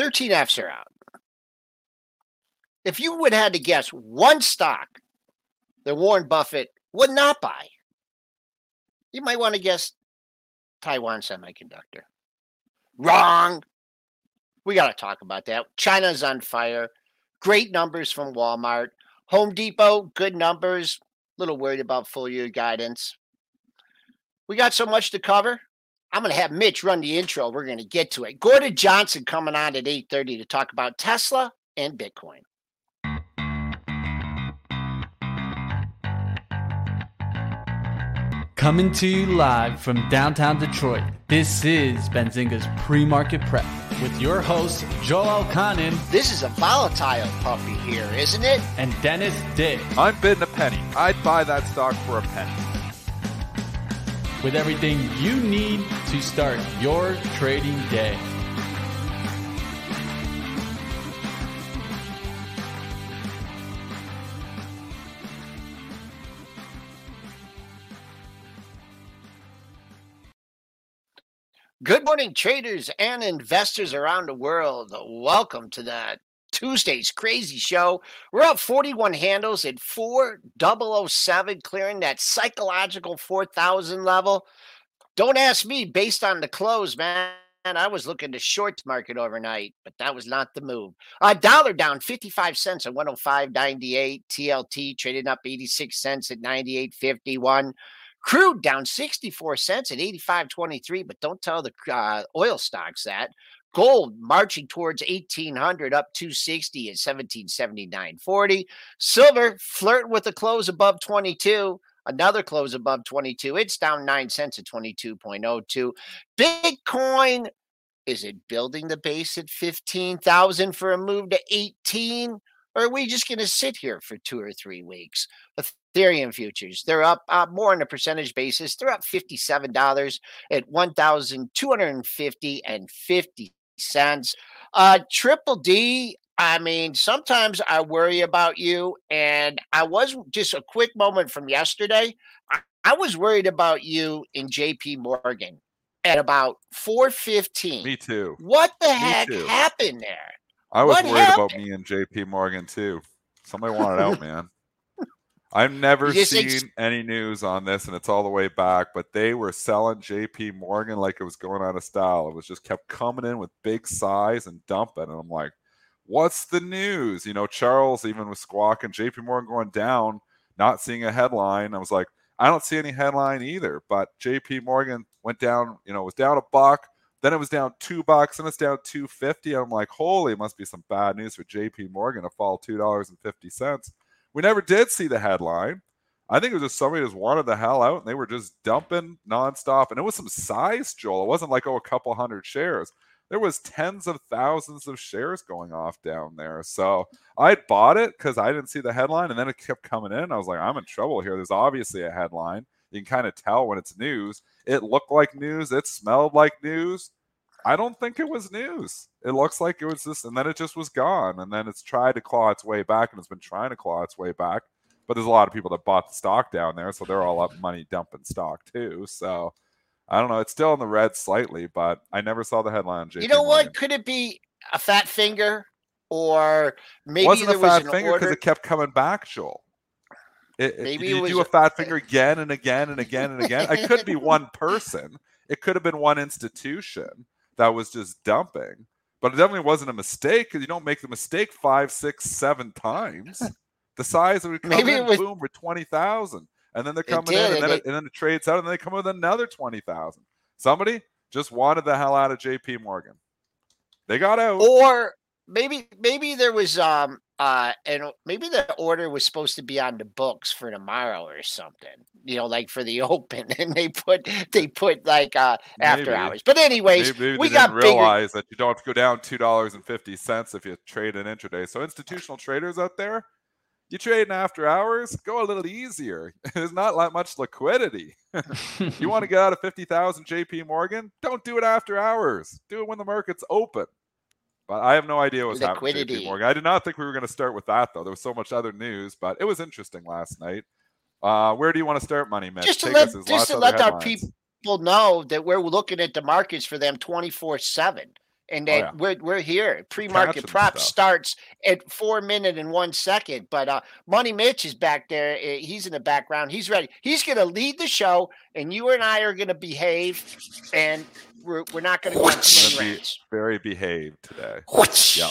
13 Fs are out. If you would have had to guess one stock that Warren Buffett would not buy, you might want to guess Taiwan Semiconductor. Wrong. We got to talk about that. China's on fire. Great numbers from Walmart. Home Depot, good numbers. A little worried about full year guidance. We got so much to cover. I'm going to have Mitch run the intro. We're going to get to it. Gordon Johnson coming on at 8:30 to talk about Tesla and Bitcoin. Coming to you live from downtown Detroit, this is Benzinga's Pre-Market Prep with your host Joel Elconin This is a volatile puppy here, isn't it? and Dennis Dick I'm bidding a penny. I'd buy that stock for a penny. With everything you need to start your trading day. Good morning, traders and investors around the world. Welcome to the Tuesday's crazy show. We're up 41 handles at 4007, clearing that psychological 4,000 level. Don't ask me based on the close, man. I was looking to short market overnight, but that was not the move. A dollar down 55 cents at 105.98. TLT traded up 86 cents at 98.51. Crude down 64 cents at 85.23, but don't tell the uh, oil stocks that. Gold marching towards 1800 up 260 at 1779.40. Silver flirt with a close above 22. Another close above 22. It's down 9 cents at 22.02. Bitcoin is it building the base at 15,000 for a move to 18 or are we just going to sit here for 2 or 3 weeks? Ethereum futures. They're up uh, more on a percentage basis. They're up $57 at 1,250 and 50 cents. Uh, Triple D, I mean, sometimes I worry about you. And I was just a quick moment from yesterday. I, I was worried about you in JP Morgan at about 415. Me too. What the heck too. happened there? I was What worried about me and JP Morgan too. Somebody wanted out, man. I've never seen ex- any news on this, and it's all the way back. But they were selling JP Morgan like it was going out of style. It was just kept coming in with big size and dumping, and I'm like, "What's the news?" You know, Charles even was squawking JP Morgan going down, not seeing a headline. I was like, I don't see any headline either. But JP Morgan went down. You know, it was down a buck. Then it was down two bucks, and it's down two fifty. I'm like, holy, it must be some bad news for JP Morgan to fall two dollars and fifty cents. We never did see the headline. I think it was just somebody just wanted the hell out, and they were just dumping nonstop. And it was some size, Joel. It wasn't like oh, a couple hundred shares. There was tens of thousands of shares going off down there. So I bought it because I didn't see the headline, and then it kept coming in. I was like, I'm in trouble here. There's obviously a headline. You can kind of tell when it's news. It looked like news. It smelled like news. I don't think it was news. It looks like it was just, and then it just was gone. And then it's tried to claw its way back, and it's been trying to claw its way back. But there's a lot of people that bought the stock down there, so they're all up money dumping stock too. So I don't know. It's still in the red slightly, but I never saw the headline. JP You know what? Could it be a fat finger or maybe wasn't a was fat an finger because it kept coming back, Joel. It, Maybe it you was do a a- fat finger again and again and again and again. It could be one person. It could have been one institution that was just dumping. But it definitely wasn't a mistake because you don't make the mistake five, six, seven times. The size would come Maybe in, was- boom, for twenty thousand, and then they're coming did, in, and then it- it, and then it trades out, and then they come with another twenty thousand. Somebody just wanted the hell out of J.P. Morgan. They got out. or maybe maybe there was um uh and maybe the order was supposed to be on the books for tomorrow or something you know like for the open and they put they put like uh after Maybe. hours but anyways Maybe, maybe we they got didn't bigger realize that you don't have to go down two dollars and fifty cents if you trade an intraday. So institutional traders out there, you trade in after hours, go a little easier. There's not that much liquidity. you want to get out of fifty thousand JP Morgan? Don't do it after hours. Do it when the market's open. But I have no idea what's happening Liquidity. JP Morgan. I did not think we were going to start with that though. There was so much other news, but it was interesting last night. Uh, where do you want to start, Money Mitch? just to Take let us. Just to let our headlines. people know that we're looking at the markets for them 24 7 and then Oh, yeah. we're we're here. Pre-market prep starts at four minute and one second. But uh, Money Mitch is back there. eh, He's in the background. He's ready. He's going to lead the show, and you and I are going to behave, and we're we're not going to go on be very behaved today. Yep.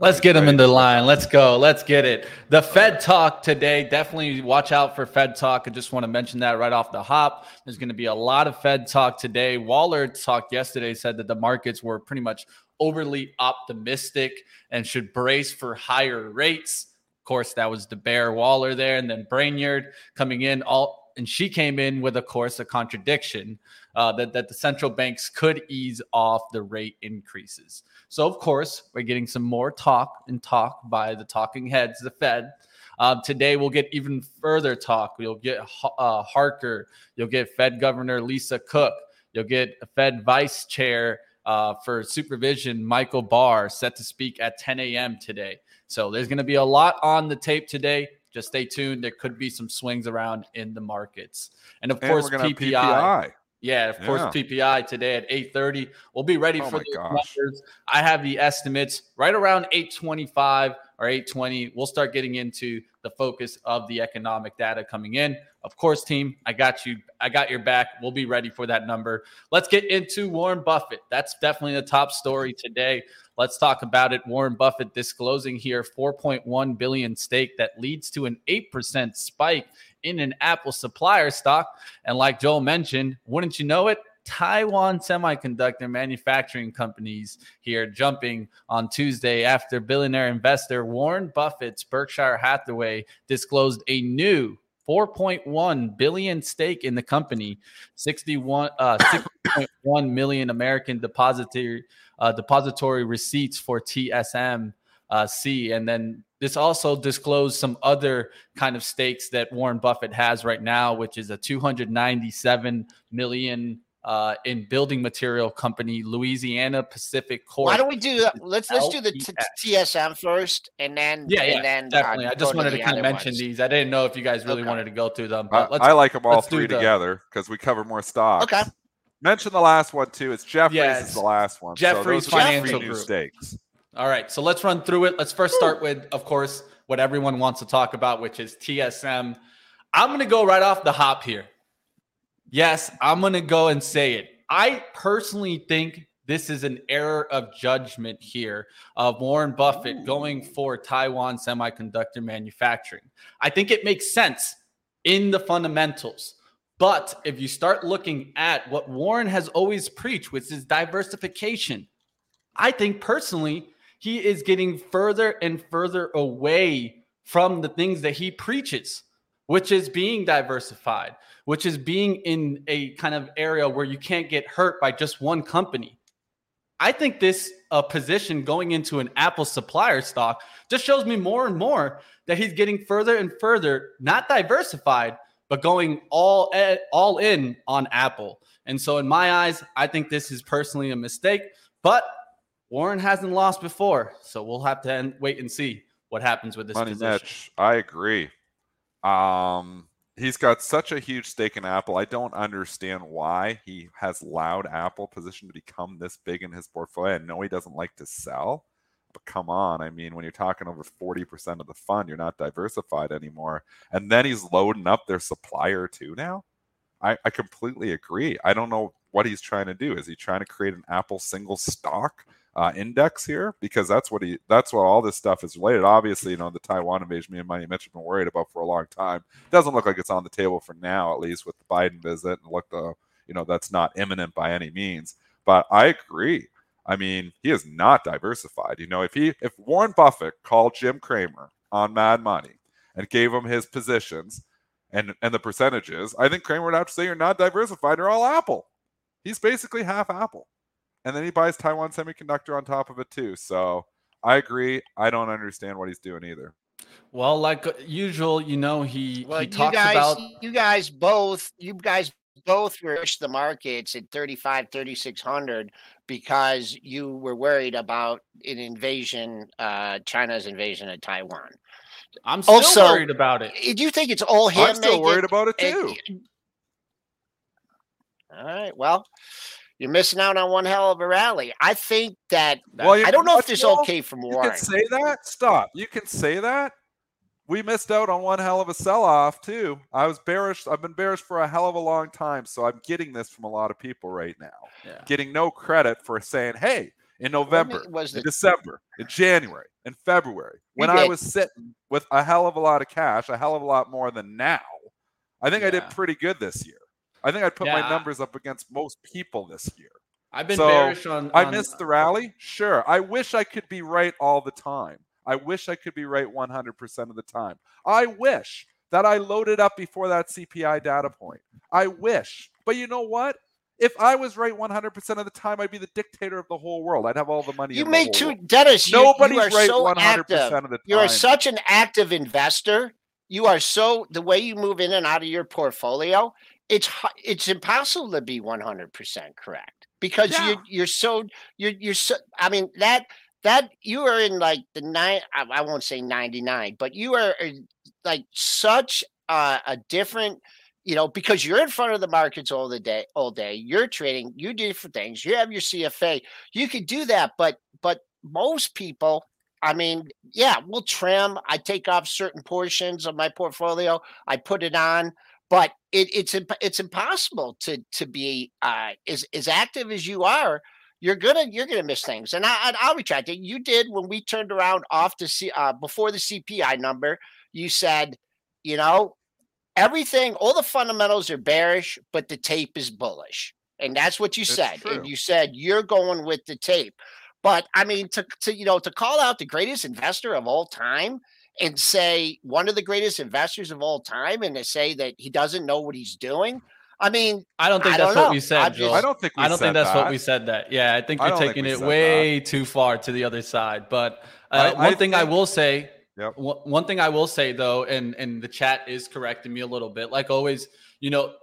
Let's get him Ready in the line. Let's go. Let's get it. The Fed talk today. Definitely watch out for Fed talk. I just want to mention that right off the hop. There's going to be a lot of Fed talk today. Waller talked yesterday, said that the markets were pretty much overly optimistic and should brace for higher rates. Of course, that was the bear Waller there, and then Brainard coming in all and she came in with, of course, a contradiction uh, that, that the central banks could ease off the rate increases. So, of course, we're getting some more talk and talk by the talking heads, the Fed. Uh, today, we'll get even further talk. You'll get uh, Harker, you'll get Fed Governor Lisa Cook, you'll get Fed Vice Chair uh, for supervision, Michael Barr, set to speak at 10 a.m. today. So, there's going to be a lot on the tape today. Just stay tuned. There could be some swings around in the markets. And of And course, PPI. PPI. Yeah, of course, PPI today at 8:30. We'll be ready Oh for the numbers. I have the estimates right around 825 or 820. We'll start getting into the focus of the economic data coming in. Of course, team, I got you. I got your back. We'll be ready for that number. Let's get into Warren Buffett. That's definitely the top story today. Let's talk about it. Warren Buffett disclosing here 4.1 billion stake that leads to an 8% spike in an Apple supplier stock. And like Joel mentioned, wouldn't you know it? Taiwan semiconductor manufacturing companies here jumping on Tuesday after billionaire investor Warren Buffett's Berkshire Hathaway disclosed a new 4.1 billion stake in the company, 61 uh 6.1 million American depository uh, depository receipts for TSM uh. And then this also disclosed some other kind of stakes that Warren Buffett has right now, which is a 297 million uh, in building material company, Louisiana Pacific Corp. Why don't we do that? Let's let's do the t- TSM first, and then yeah, yeah, and then uh, definitely. I just wanted to the kind of mention ones. these. I didn't know if you guys really Okay. wanted to go through them, I, but let's. I like them all three together because we cover more stocks. Okay. Mention the last one too. It's Jefferies Yes. is the last one. Jefferies so those are the Financial three Group. stakes. All right, so let's run through it. Let's first start with, of course, what everyone wants to talk about, which is TSM. I'm going to go right off the hop here. Yes, I'm going to go and say it. I personally think this is an error of judgment here of Warren Buffett going for Taiwan semiconductor manufacturing. I think it makes sense in the fundamentals. But if you start looking at what Warren has always preached, which is diversification, I think personally, he is getting further and further away from the things that he preaches, which is being diversified, which is being in a kind of area where you can't get hurt by just one company. I think this uh, position going into an Apple supplier stock just shows me more and more that he's getting further and further, not diversified, but going all eh, all in on Apple. And so, in my eyes, I think this is personally a mistake. But Warren hasn't lost before, so we'll have to end, wait and see what happens with this Money position. Mitch, I agree. Um, he's got such a huge stake in Apple. I don't understand why he has allowed Apple position to become this big in his portfolio. I know he doesn't like to sell, but come on. I mean, when you're talking over 40% of the fund, you're not diversified anymore. And then he's loading up their supplier too now. I, I completely agree. I don't know what he's trying to do. Is he trying to create an Apple single stock? Uh, index here because that's what he that's what all this stuff is related. Obviously, you know the Taiwan invasion, me and Money Mitch have been worried about for a long time. Doesn't look like it's on the table for now, at least with the Biden visit. And look, uh, you know that's not imminent by any means. But I agree. I mean, he is not diversified. You know, if he if Warren Buffett called Jim Cramer on Mad Money and gave him his positions and and the percentages, I think Cramer would have to say you're not diversified. You're all Apple. He's basically half Apple and then he buys Taiwan Semiconductor on top of it too. So I agree. I don't understand what he's doing either. Well, like uh, usual, you know, he Well, he you talks guys, about you guys both, you guys both pushed the markets at 35, 3600 because you were worried about an invasion, uh, China's invasion of Taiwan. I'm still Also- worried about it. Do you think it's all him? I'm still making- worried about it and- too. All right. Well, you're missing out on one hell of a rally. I think that Well, I don't know know if this what, okay from You Warren. can say that. Stop. You can say that. We missed out on one hell of a sell-off too. I was bearish. I've been bearish for a hell of a long time, so I'm getting this from a lot of people right now. Yeah. Getting no credit for saying, "Hey, in November, was in December, in January, in February, when I was sitting with a hell of a lot of cash, a hell of a lot more than now, I think I did pretty good this year. I think I'd put my numbers up against most people this year. I've been So, bearish on. I missed the rally. Sure. I wish I could be right all the time. I wish I could be right 100% of the time. I wish that I loaded up before that CPI data point. I wish. But you know what? If I was right 100% of the time, I'd be the dictator of the whole world. I'd have all the money. you in the made whole two, world. Dennis. Nobody's you are right so 100% active. of the time. You are such an active investor. You are so the way you move in and out of your portfolio. It's it's impossible to be one hundred percent correct because Yeah. you're you're so you're you're so. I mean that that you are in like the nine. I, I won't say ninety nine, but you are like such uh, a different. You know, because you're in front of the markets all the day, all day. You're trading. You do different things. You have your CFA. You could do that, but but most people I mean, yeah, we'll trim. I take off certain portions of my portfolio. I put it on, but it, it's imp- it's impossible to to be uh, as as active as you are. You're gonna you're gonna miss things, and I I'll retract it. You did when we turned around off to C uh, before the CPI number. You said, you know, everything, all the fundamentals are bearish, but the tape is bullish, and that's what you It's said. true. And you said you're going with the tape. But I mean, to, to you know, to call out the greatest investor of all time and say one of the greatest investors of all time, and to say that he doesn't know what he's doing. I mean, I don't think I that's don't what we said, I'm just- I don't think we I don't said think that's that. what we said. That yeah, I think you're don't think taking it said way too far to the other side. But uh, I- one I thing I will say, Yep. one, one thing I will say though, and and the chat is correcting me a little bit. Like always, you know,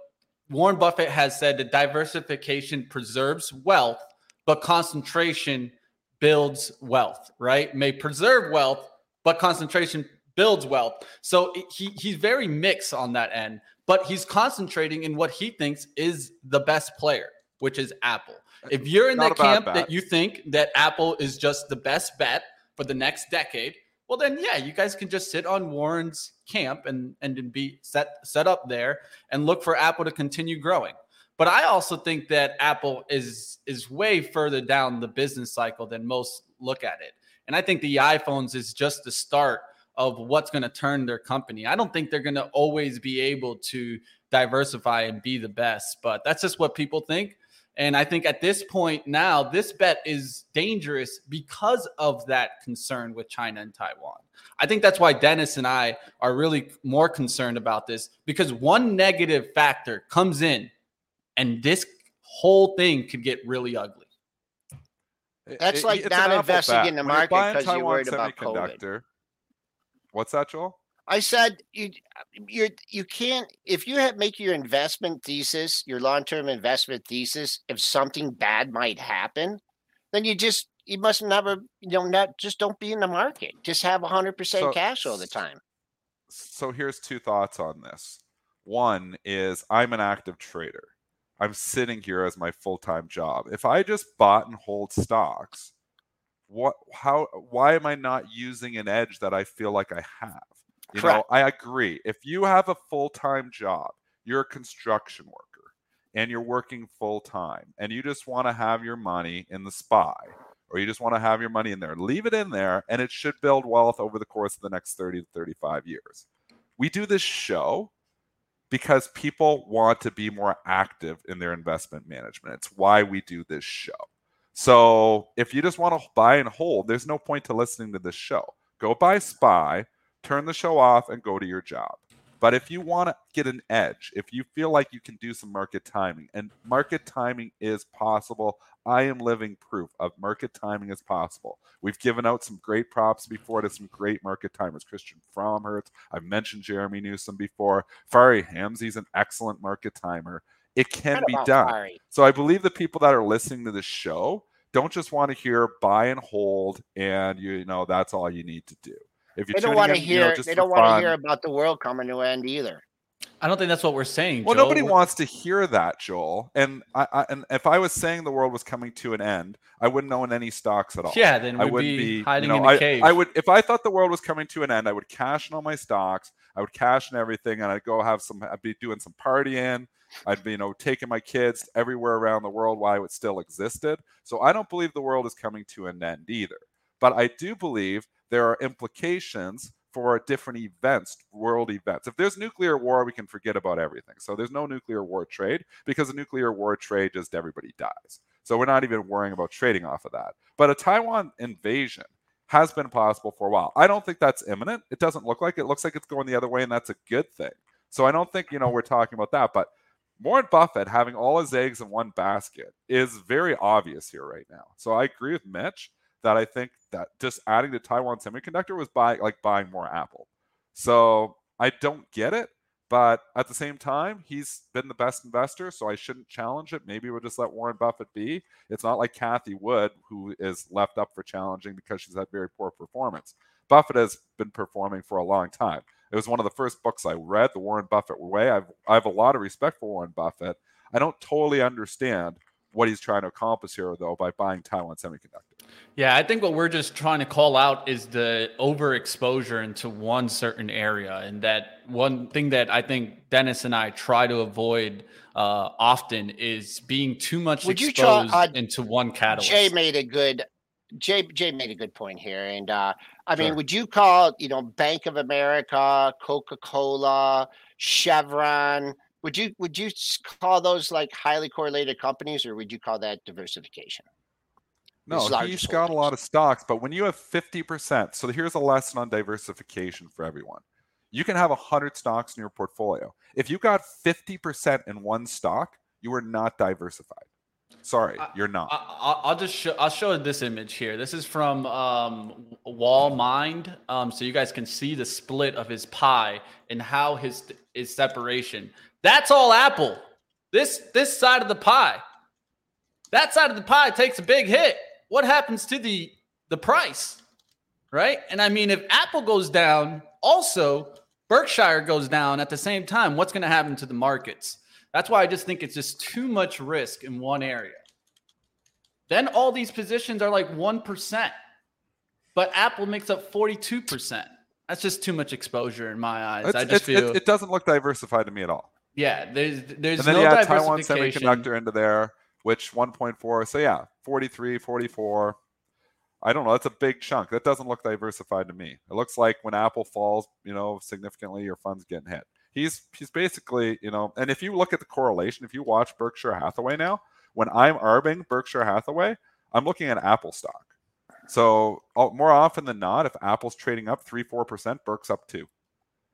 Warren Buffett has said that diversification preserves wealth, but concentration builds wealth. Right? May preserve wealth, but concentration builds wealth. So he he's very mixed on that end, but he's concentrating in what he thinks is the best player, which is Apple. If you're in Not the camp bet. that you think that Apple is just the best bet for the next decade, well then yeah, you guys can just sit on Warren's camp and and be set set up there and look for Apple to continue growing. But I also think that Apple is is way further down the business cycle than most look at it. And I think the iPhones is just the start of what's going to turn their company. I don't think they're going to always be able to diversify and be the best, but that's just what people think. And I think at this point now, this bet is dangerous because of that concern with China and Taiwan. I think that's why Dennis and I are really more concerned about this because one negative factor comes in and this whole thing could get really ugly. That's like it's not investing in the When you're market buying 'cause you're worried about COVID. What's that, Joel? I said you you you can't if you have make your investment thesis, your long-term investment thesis, if something bad might happen, then you just you must never you know not just don't be in the market. Just have hundred percent So- cash all the time. so here's two thoughts on this. One is I'm an active trader. I'm sitting here as my full-time job. If I just bought and hold stocks, what how why am I not using an edge that I feel like I have? You know, I agree. If you have a full-time job, you're a construction worker and you're working full-time and you just want to have your money in the SPY or you just want to have your money in there, leave it in there and it should build wealth over the course of the next 30 to 35 years. We do this show because people want to be more active in their investment management. It's why we do this show. So if you just want to buy and hold, there's no point to listening to this show. Go buy SPY, turn the show off, and go to your job. But if you want to get an edge, if you feel like you can do some market timing, and market timing is possible, I am living proof of market timing is possible. We've given out some great props before to some great market timers. Christian Fromhertz, I've mentioned Jeremy Newsome before. Fari Hamzei's an excellent market timer. It can be done. Fari. So I believe the people that are listening to this show don't just want to hear buy and hold, and you know that's all you need to do. If you're They don't want to in, you know, hear just they don't want to hear about the world coming to an end either. I don't think that's what we're saying. Well, Joel. nobody We're- wants to hear that, Joel. And I, I and if I was saying the world was coming to an end, I wouldn't own any stocks at all. Yeah, then I we'd wouldn't be, be hiding you know, in a I, cave. I would if I thought the world was coming to an end, I would cash in all my stocks. I would cash in everything, and I'd go have some. I'd be doing some partying. I'd be, you know, taking my kids everywhere around the world while it still existed. So I don't believe the world is coming to an end either. But I do believe there are implications for different events, world events. If there's nuclear war, we can forget about everything. So there's no nuclear war trade because a nuclear war trade just everybody dies. So we're not even worrying about trading off of that. But a Taiwan invasion has been possible for a while. I don't think that's imminent. It doesn't look like it. it looks like it's going the other way, and that's a good thing. So I don't think you know we're talking about that. But Warren Buffett having all his eggs in one basket is very obvious here right now. So I agree with Mitch that I think that just adding to Taiwan Semiconductor was buying like buying more Apple. So mm-hmm. I don't get it, but at the same time, he's been the best investor, so I shouldn't challenge it. Maybe we'll just let Warren Buffett be. It's not like Cathie Wood, who is left up for challenging because she's had very poor performance. Buffett has been performing for a long time. It was one of the first books I read, The Warren Buffett Way. I've, I have a lot of respect for Warren Buffett. I don't totally understand what he's trying to accomplish here, though, by buying Taiwan Semiconductor. Yeah, I think what we're just trying to call out is the overexposure into one certain area. And that one thing that I think Dennis and I try to avoid uh, often is being too much Would you try- uh, into one catalyst. Jay made a good Jay Jay made a good point here, and uh, I mean, would you call you know Bank of America, Coca Cola, Chevron? Would you would you call those like highly correlated companies, or would you call that diversification? No, His he's largest got a lot of stocks, but when you have 50%, so here's a lesson on diversification for everyone. You can have 100 stocks in your portfolio. If you got 50% in one stock, you are not diversified. Sorry, I- you're not. I, I- I'll just show. I'll show this image here. This is from um, Wallmine, um, so you guys can see the split of his pie and how his his separation. That's all Apple. This this side of the pie. That side of the pie takes a big hit. What happens to the the price? Right? And I mean, if Apple goes down, also Berkshire goes down at the same time. What's going to happen to the markets? That's why I just think it's just too much risk in one area. Then all these positions are like 1%, but Apple makes up 42%. That's just too much exposure in my eyes. It's- I just feel, it, it doesn't look diversified to me at all. Yeah, there's there's and then no you add Taiwan. Semiconductor into there, which 1.4. So yeah, 43, 44. I don't know. That's a big chunk. That doesn't look diversified to me. It looks like when Apple falls, you know, significantly, your fund's getting hit. He's he's basically, you know, and if you look at the correlation, if you watch Berkshire Hathaway now, when I'm arbing Berkshire Hathaway, I'm looking at Apple stock. So uh, more often than not, if Apple's trading up three, four percent, Berk's up two.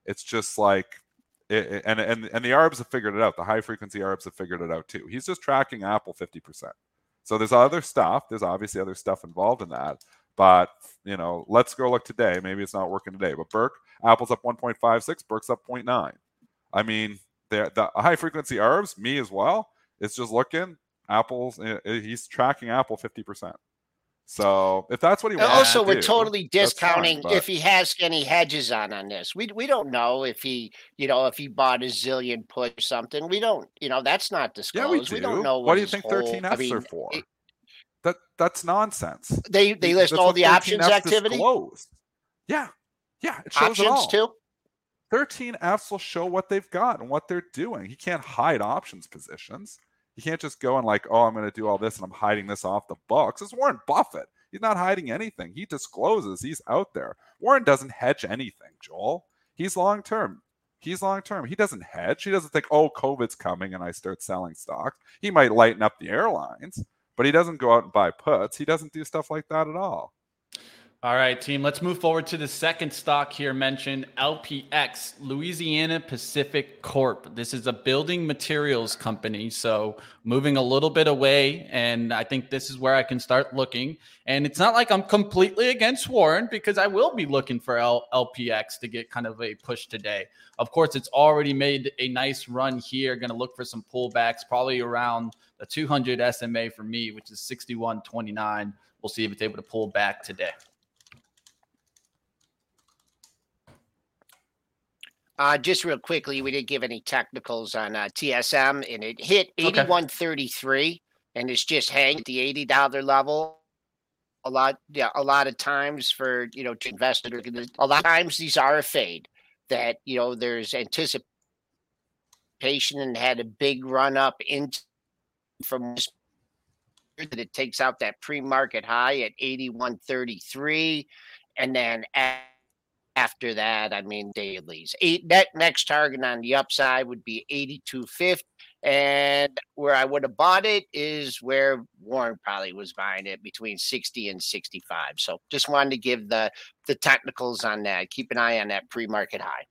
It's just like and and and the arbs have figured it out. The high frequency arbs have figured it out too. He's just tracking Apple fifty percent. So there's other stuff. There's obviously other stuff involved in that. But you know, let's go look today. Maybe it's not working today. But Burke, Apple's up 1.56. Burke's up 0.9. I mean, the the high frequency arbs, me as well. It's just looking. Apple's uh, he's tracking Apple fifty percent. So if that's what he wants, also, we're do, totally that's fine, discounting if he has any hedges on on this. We we don't know if he, you know, if he bought a zillion put or something. We don't, you know, that's not Yeah, we disclosed. do. don't know what do you think whole- 13 I Fs mean, are for? it- that that's nonsense. They they list That's all the options 13Fs activity, disclose. Yeah, yeah, it shows it all. options too. 13 Fs will show what they've got and what they're doing. He can't hide options positions. He can't just go and like, oh, I'm going to do all this and I'm hiding this off the books. It's Warren Buffett. He's not hiding anything. He discloses. He's out there. Warren doesn't hedge anything, Joel. He's long term. He's long term. He doesn't hedge. He doesn't think, oh, COVID's coming and I start selling stocks. He might lighten up the airlines, but he doesn't go out and buy puts. He doesn't do stuff like that at all. All right, team. Let's move forward to the second stock here mentioned LPX, Louisiana Pacific Corp. This is a building materials company. So moving a little bit away. And I think this is where I can start looking. And it's not like I'm completely against Warren because I will be looking for L- LPX to get kind of a push today. Of course, it's already made a nice run here. Going to look for some pullbacks, probably around the 200 SMA for me, which is 61.29. We'll see if it's able to pull back today. Uh, just real quickly, we didn't give any technicals on uh, TSM, and it hit eighty-one thirty-three, and it's just hanged at the eighty dollar level. A lot, yeah, a lot of times for you know to invest in a lot of times these are a fade that you know there's anticipation and had a big run up into from that it takes out that pre-market high at 81.33 and then after that i mean dailies. Eight that next target on the upside would be 82.50 and where i would have bought it is where warren probably was buying it between 60 and 65 so just wanted to give the the technicals on that keep an eye on that pre-market high.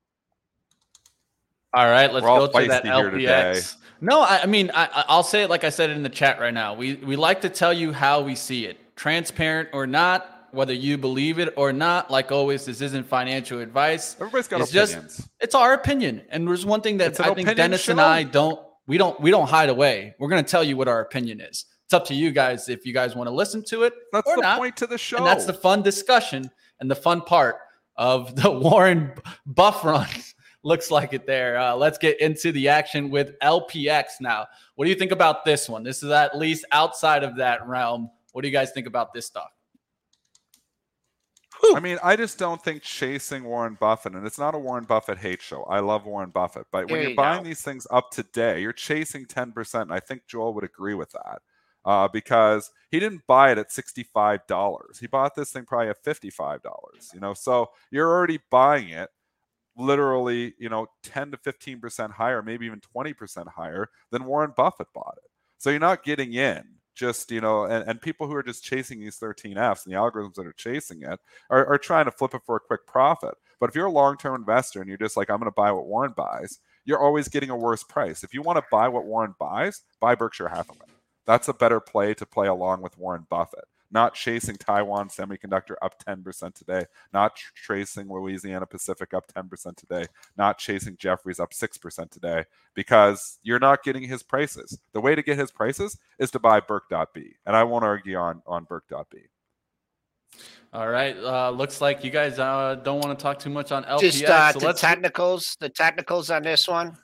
All right, let's go to that LPX. No, I, I mean, I, I'll say it like I said it in the chat right now. We we like to tell you how we see it, transparent or not, whether you believe it or not. Like always, this isn't financial advice. Everybody's got it's opinions. Just, it's our opinion, and there's one thing that I think Dennis show. and I don't. We don't. We don't hide away. We're going to tell you what our opinion is. It's up to you guys if you guys want to listen to it. That's or the not. point to the show. And that's the fun discussion and the fun part of the Warren Buff run looks like it there. Uh, let's get into the action with LPX now. What do you think about this one? This is at least outside of that realm. What do you guys think about this stock? I mean, I just don't think chasing Warren Buffett, and it's not a Warren Buffett hate show. I love Warren Buffett, but there when you're you buying these things up today, you're chasing 10%. And I think Joel would agree with that uh, because he didn't buy it at $65. He bought this thing probably at $55, you know, so you're already buying it literally, you know, 10 to 15% higher, maybe even 20% higher than Warren Buffett bought it. So you're not getting in just, you know, and, and people who are just chasing these 13Fs and the algorithms that are chasing it are, are trying to flip it for a quick profit. But if you're a long term investor and you're just like, I'm going to buy what Warren buys, you're always getting a worse price. If you want to buy what Warren buys, buy Berkshire Hathaway. That's a better play to play along with Warren Buffett not chasing Taiwan Semiconductor up 10% today, not tracing Louisiana Pacific up 10% today, not chasing Jefferies up 6% today, because you're not getting his prices. The way to get his prices is to buy Burke.B. And I won't argue on, on Burke.B. All right. Uh, looks like you guys uh, don't want to talk too much on LPX. Just uh, so the technicals, the technicals on this one.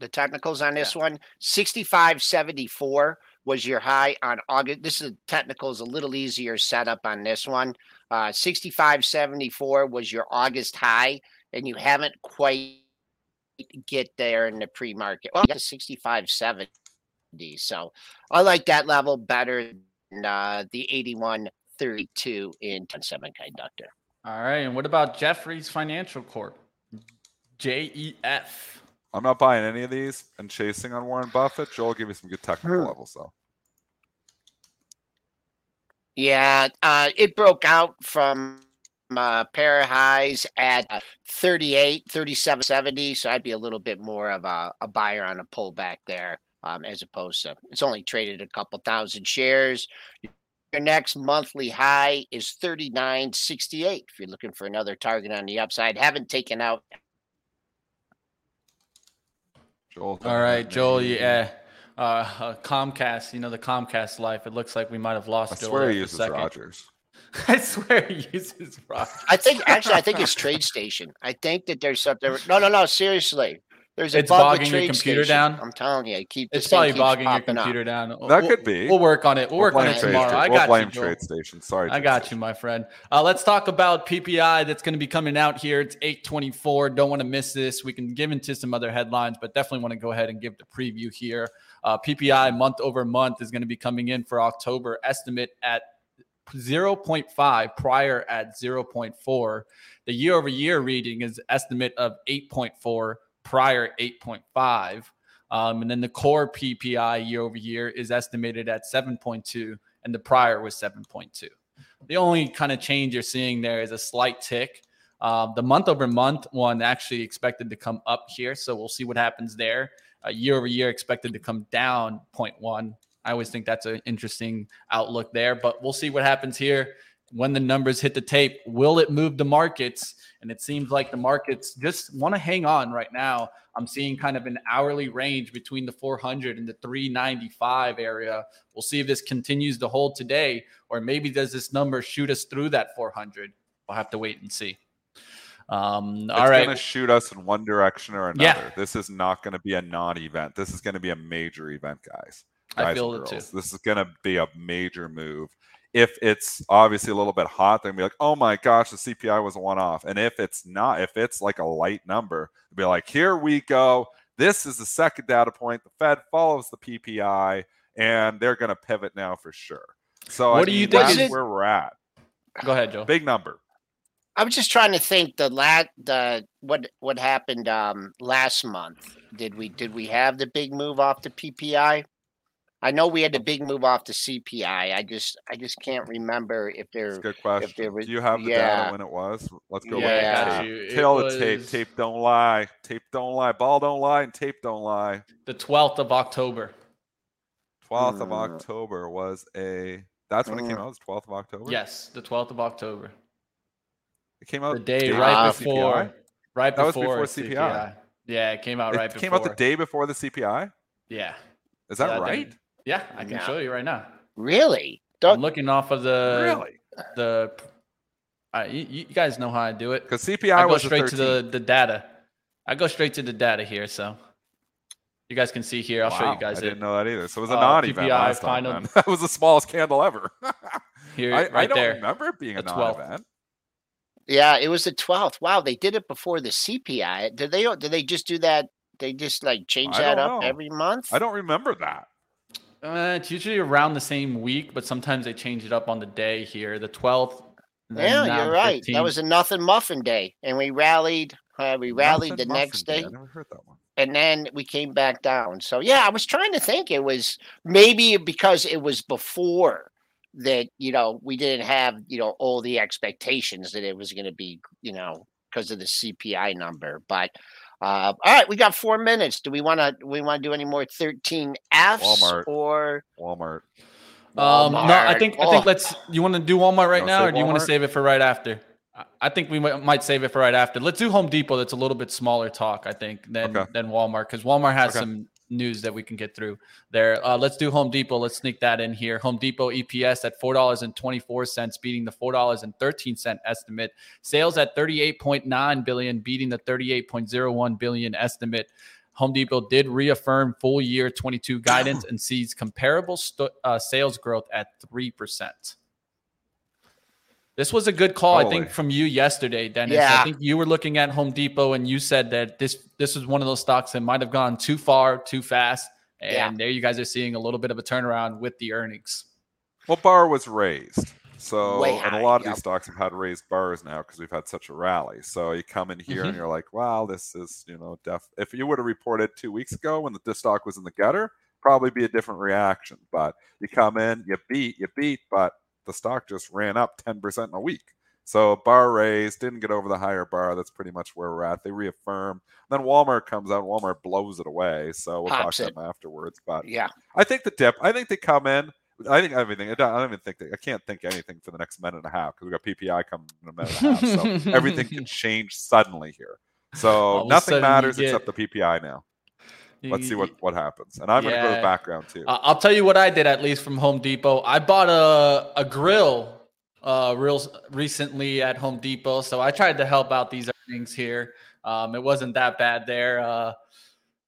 The technicals on this yeah. one, 6574 was your high on August. This is technicals a little easier setup on this one. Uh, 65.74 was your August high, and you haven't quite get there in the pre-market. Well, you got 65.70. So I like that level better than uh, the 81.32 in 10 semiconductor. All right. And what about Jefferies Financial Corp? JEF. I'm not buying any of these and chasing on Warren Buffett. Joel give me some good technical hmm. levels though. Yeah, uh, it broke out from uh, pair of highs at uh, 38, 37, 70. So I'd be a little bit more of a, a buyer on a pullback there um, as opposed to it's only traded a couple thousand shares. Your next monthly high is 39.68. If you're looking for another target on the upside, haven't taken out Joel. All right, Joel. Yeah. Uh, uh, Comcast, you know the Comcast life. It looks like we might have lost. I swear he uses Rogers. I swear he uses Rogers. I think actually, I think it's TradeStation. I think that there's something. No, no, no. Seriously, there's a it's bogging your computer station. down. I'm telling you, I keep. It's probably bogging your computer up. down. That we'll, could be. We'll work on it. We'll, we'll work on it tomorrow. I got we'll you. blame TradeStation. Sorry, I got you, my friend. Uh, let's talk about PPI that's going to be coming out here. It's 8:24. Don't want to miss this. We can give into some other headlines, but definitely want to go ahead and give the preview here. Uh, PPI month over month is going to be coming in for October. Estimate at 0.5 prior at 0.4 the year over year reading is estimate of 8.4 prior 8.5. Um, and then the core PPI year over year is estimated at 7.2, and the prior was 7.2. The only kind of change you're seeing there is a slight tick. Uh, the month over month one actually expected to come up here, so we'll see what happens there. Uh, year over year expected to come down 0.1. I always think that's an interesting outlook there, but we'll see what happens here when the numbers hit the tape. Will it move the markets? And it seems like the markets just want to hang on right now. I'm seeing kind of an hourly range between the 400 and the 395 area. We'll see if this continues to hold today, or maybe does this number shoot us through that 400? We'll have to wait and see. Um, It's all right. going to shoot us in one direction or another. Yeah. This is not going to be a non-event. This is going to be a major event, guys. I feel it too. This is going to be a major move. If it's obviously a little bit hot, they're gonna be like, oh my gosh, the CPI was a one-off. And if it's not, if it's like a light number, be like, here we go. This is the second data point. The Fed follows the PPI, and they're going to pivot now for sure. So I What do you think that's where we're at? Go ahead, Joe. Big number. I was just trying to think the lat the what what happened um last month. Did we did we have the big move off the PPI? I know we had the big move off the CPI. I just I just can't remember if That's there a good question. If there was- Do you have the yeah. data when it was? Let's go Yeah, look I at got tape. you. It Tell the tape. Tape don't lie. Tape don't lie. Ball don't lie, and tape don't lie. The 12th of October. 12th of Uh, October was a. That's when it came uh, out. It was 12th of October. Yes, the 12th of October. It came out The day day right before before, CPI? right That was before, before CPI. CPI. Yeah, it came out right. It right came before. out the day before the CPI. Yeah. Is that Yeah, then- right? Yeah, I can Yeah. show you right now. really. I'm looking off of the really? the. Uh, you, you guys know how I do it. Because CPI I go was straight the to the the data. I go straight to the data here, so you guys can see here. I'll show you guys I it didn't know that either. So it was a Uh, non-event PPI last final- man. That was the smallest candle ever. here, I, right I don't there. remember it being a The 12th. non-event. Yeah, it was the twelfth. Wow, they did it before the CPI. Did they did they just do that? They just like change I that up know. every month? I don't remember that. Uh, it's usually around the same week, but sometimes they change it up on the day here. The 12th. Yeah, you're the right. That was a nothing muffin day, and we rallied. Uh, we rallied Nothing the next muffin day. I never heard that one. and then we came back down. So yeah, I was trying to think it was maybe because it was before that you know we didn't have you know all the expectations that it was going to be you know because of the CPI number. But uh, all right, we got four minutes. Do we want to we want to do any more thirteen Fs Walmart. or Walmart. Um, no, I Walmart? think I think Oh. let's. You want to do Walmart right now, or do you want to save it for right after? I- I think we might, might save it for right after. Let's do Home Depot. That's a little bit smaller talk, I think, than Okay. than Walmart because Walmart has Okay. some news that we can get through there. Uh, let's do Home Depot. Let's sneak that in here. Home Depot EPS at four dollars and twenty four cents, beating the four dollars and thirteen cent estimate. Sales at thirty eight point nine billion, beating the thirty eight point zero one billion estimate. Home Depot did reaffirm full year 22 guidance and sees comparable stu- uh, sales growth at 3%. This was a good call, I think, from you yesterday, Dennis. Yeah. I think you were looking at Home Depot and you said that this this was one of those stocks that might have gone too far, too fast. And Yeah. there you guys are seeing a little bit of a turnaround with the earnings. Well, bar was raised. So, Way and a lot of yep. these stocks have had raised bars now because we've had such a rally. So you come in here Mhm. and you're like, wow, this is, you know, def. If you would have reported two weeks ago when the this stock was in the gutter, probably be a different reaction. But you come in, you beat, you beat, but the stock just ran up 10% in a week. So bar raised, didn't get over the higher bar. That's pretty much where we're at. They reaffirm. Then Walmart comes out, Walmart blows it away. So we'll Pops talk it. to them afterwards. But yeah. I think the dip. I think they come in. I think everything. I don't, I don't even think they, I can't think anything for the next minute and a half because we got PPI coming in a minute and a half. So everything can change suddenly here. So All of a nothing matters get- except the PPI now. Let's see what what happens. And I'm going to go to Yeah. the background too. I- I'll tell you what I did at least from Home Depot. I bought a a grill uh real recently at Home Depot, so I tried to help out these earnings here. Um, it wasn't that bad there. Uh,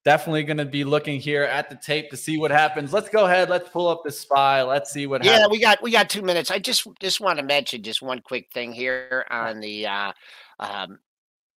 definitely going to be looking here at the tape to see what happens. Let's go ahead. Let's pull up the spy. Let's see what Yeah, happens. we got we got two minutes. I just just want to mention just one quick thing here on the uh um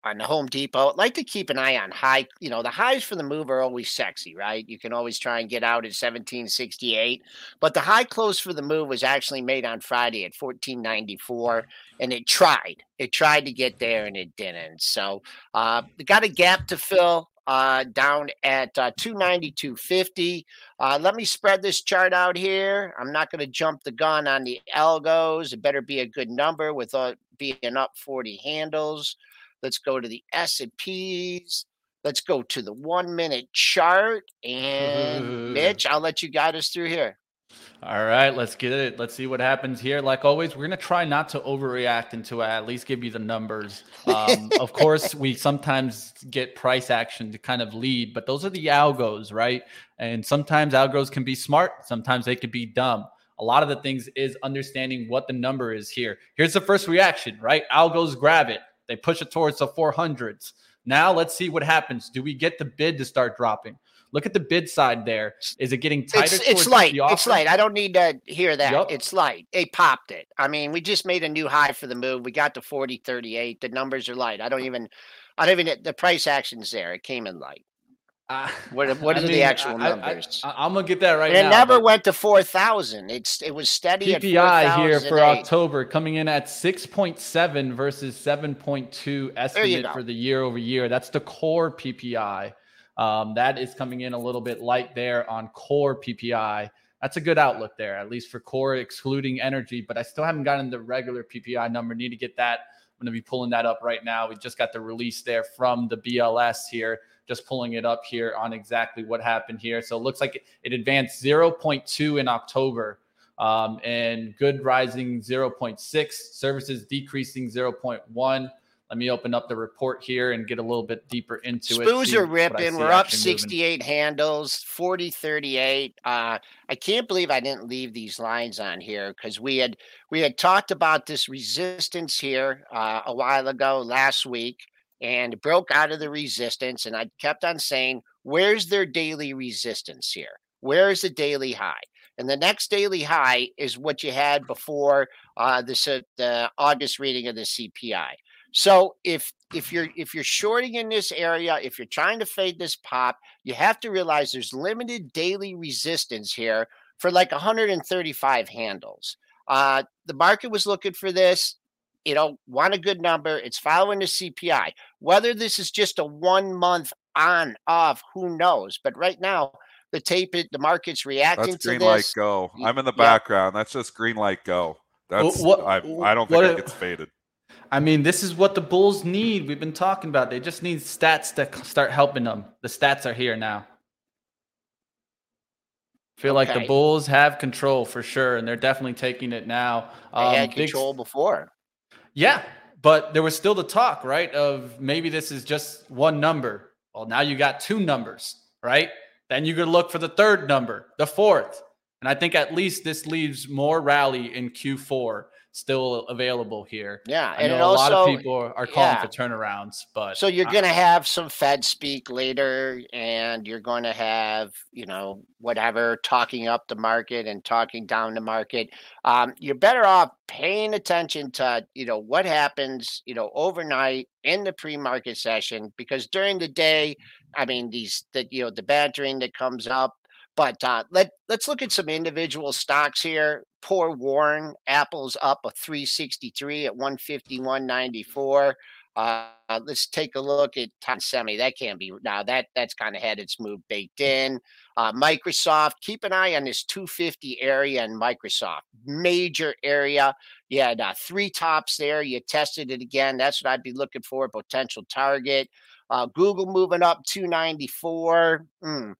on the Home Depot. Like to keep an eye on high, you know, the highs for the move are always sexy, right? You can always try and get out at 1768. But the high close for the move was actually made on Friday at 1494. And it tried. It tried to get there and it didn't. So uh got a gap to fill uh down at uh 292.50. Uh, let me spread this chart out here. I'm not going to jump the gun on the algos. It better be a good number with uh, being up 40 handles. Let's go to the S and P's. Let's go to the one minute chart. And Mitch, I'll let you guide us through here. All right, let's get it. Let's see what happens here. Like always, we're gonna try not to overreact until I at least give you the numbers. Um, of course, we sometimes get price action to kind of lead, but those are the algos, right? And sometimes algos can be smart, sometimes they could be dumb. A lot of the things is understanding what the number is here. Here's the first reaction, right? Algos grab it. They push it towards the 400s. Now let's see what happens. Do we get the bid to start dropping? Look at the bid side there. Is it getting tighter? It's, it's light. It's light. I don't need to hear that. Yep. It's light. It popped it. I mean, we just made a new high for the move. We got to 40, 38. The numbers are light. I don't even, I don't even, the price action's there. It came in light. Uh, what what are mean, the actual I, numbers? I, am gonna get that right it now. It never went to four thousand. It's it was steady. PPI here for October coming in at six point seven versus seven point two estimate for the year over year. That's the core PPI. Um, that is coming in a little bit light there on core PPI. That's a good outlook there, at least for core, excluding energy. But I still haven't gotten the regular PPI number. Need to get that. I'm going to be pulling that up right now. We just got the release there from the BLS here just pulling it up here on exactly what happened here. So it looks like it advanced 0.2 in October um, and good rising 0.6, services decreasing 0.1. Let me open up the report here and get a little bit deeper into Spoos it. Spoos are ripping. We're up 68 moving. handles, 40 38. Uh, I can't believe I didn't leave these lines on here because we had we had talked about this resistance here uh, a while ago last week and broke out of the resistance. And I kept on saying, where's their daily resistance here? Where is the daily high? And the next daily high is what you had before uh, this, uh, the August reading of the CPI. So if if you're if you're shorting in this area, if you're trying to fade this pop, you have to realize there's limited daily resistance here for like 135 handles. Uh, the market was looking for this you know, want a good number. It's following the CPI. Whether this is just a one month on off, who knows? But right now, the tape, the market's reacting to it. That's green to light go. I'm in the background. That's just green light go. That's what, I, I don't think it gets faded. I mean, this is what the Bulls need. We've been talking about. They just need stats to start helping them. The stats are here now. Feel okay. like the Bulls have control for sure, and they're definitely taking it now. Um, had control big, before. Yeah, but there was still the talk, right? Of maybe this is just one number. Well, now you got two numbers, right? Then you could look for the third number, the fourth. And I think at least this leaves more rally in Q4 still available here. Yeah, I and know a also, lot of people are calling yeah. for turnarounds, but so you're going to have some Fed speak later, and you're going to have you know whatever talking up the market and talking down the market. Um, you're better off paying attention to you know what happens you know overnight in the pre-market session because during the day, I mean these that you know the bantering that comes up but uh, let let's look at some individual stocks here. Poor Warren, Apple's up a 363 at 151.94. Uh, let's take a look at Semi. That can't be now that that's kind of had its move baked in. Uh, Microsoft, keep an eye on this 250 area in Microsoft, major area. You had uh, three tops there. You tested it again. That's what I'd be looking for. Potential target. Uh, Google moving up 294. Mm.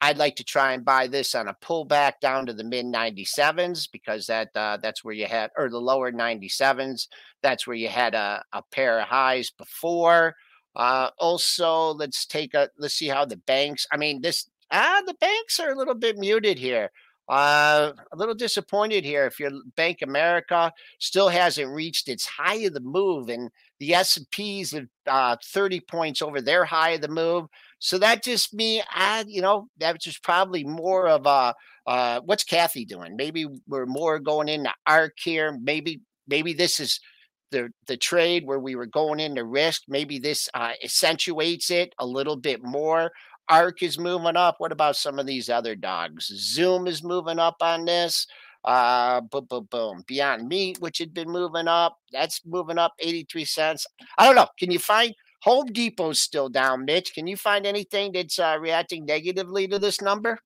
I'd like to try and buy this on a pullback down to the mid 97s because that uh, that's where you had or the lower 97s. That's where you had a, a pair of highs before. Uh, also, let's take a let's see how the banks. I mean, this ah the banks are a little bit muted here. Uh, a little disappointed here. If your Bank America still hasn't reached its high of the move, and the S and P's have uh, 30 points over their high of the move. So that just me, I, you know, that was probably more of a uh, what's Cathie doing? Maybe we're more going into ARK here. Maybe maybe this is the the trade where we were going into risk. Maybe this uh, accentuates it a little bit more. ARK is moving up. What about some of these other dogs? Zoom is moving up on this. Uh, boom, boom, boom. Beyond Meat, which had been moving up, that's moving up 83 cents. I don't know. Can you find Home Depot's still down, Mitch. Can you find anything that's uh, reacting negatively to this number?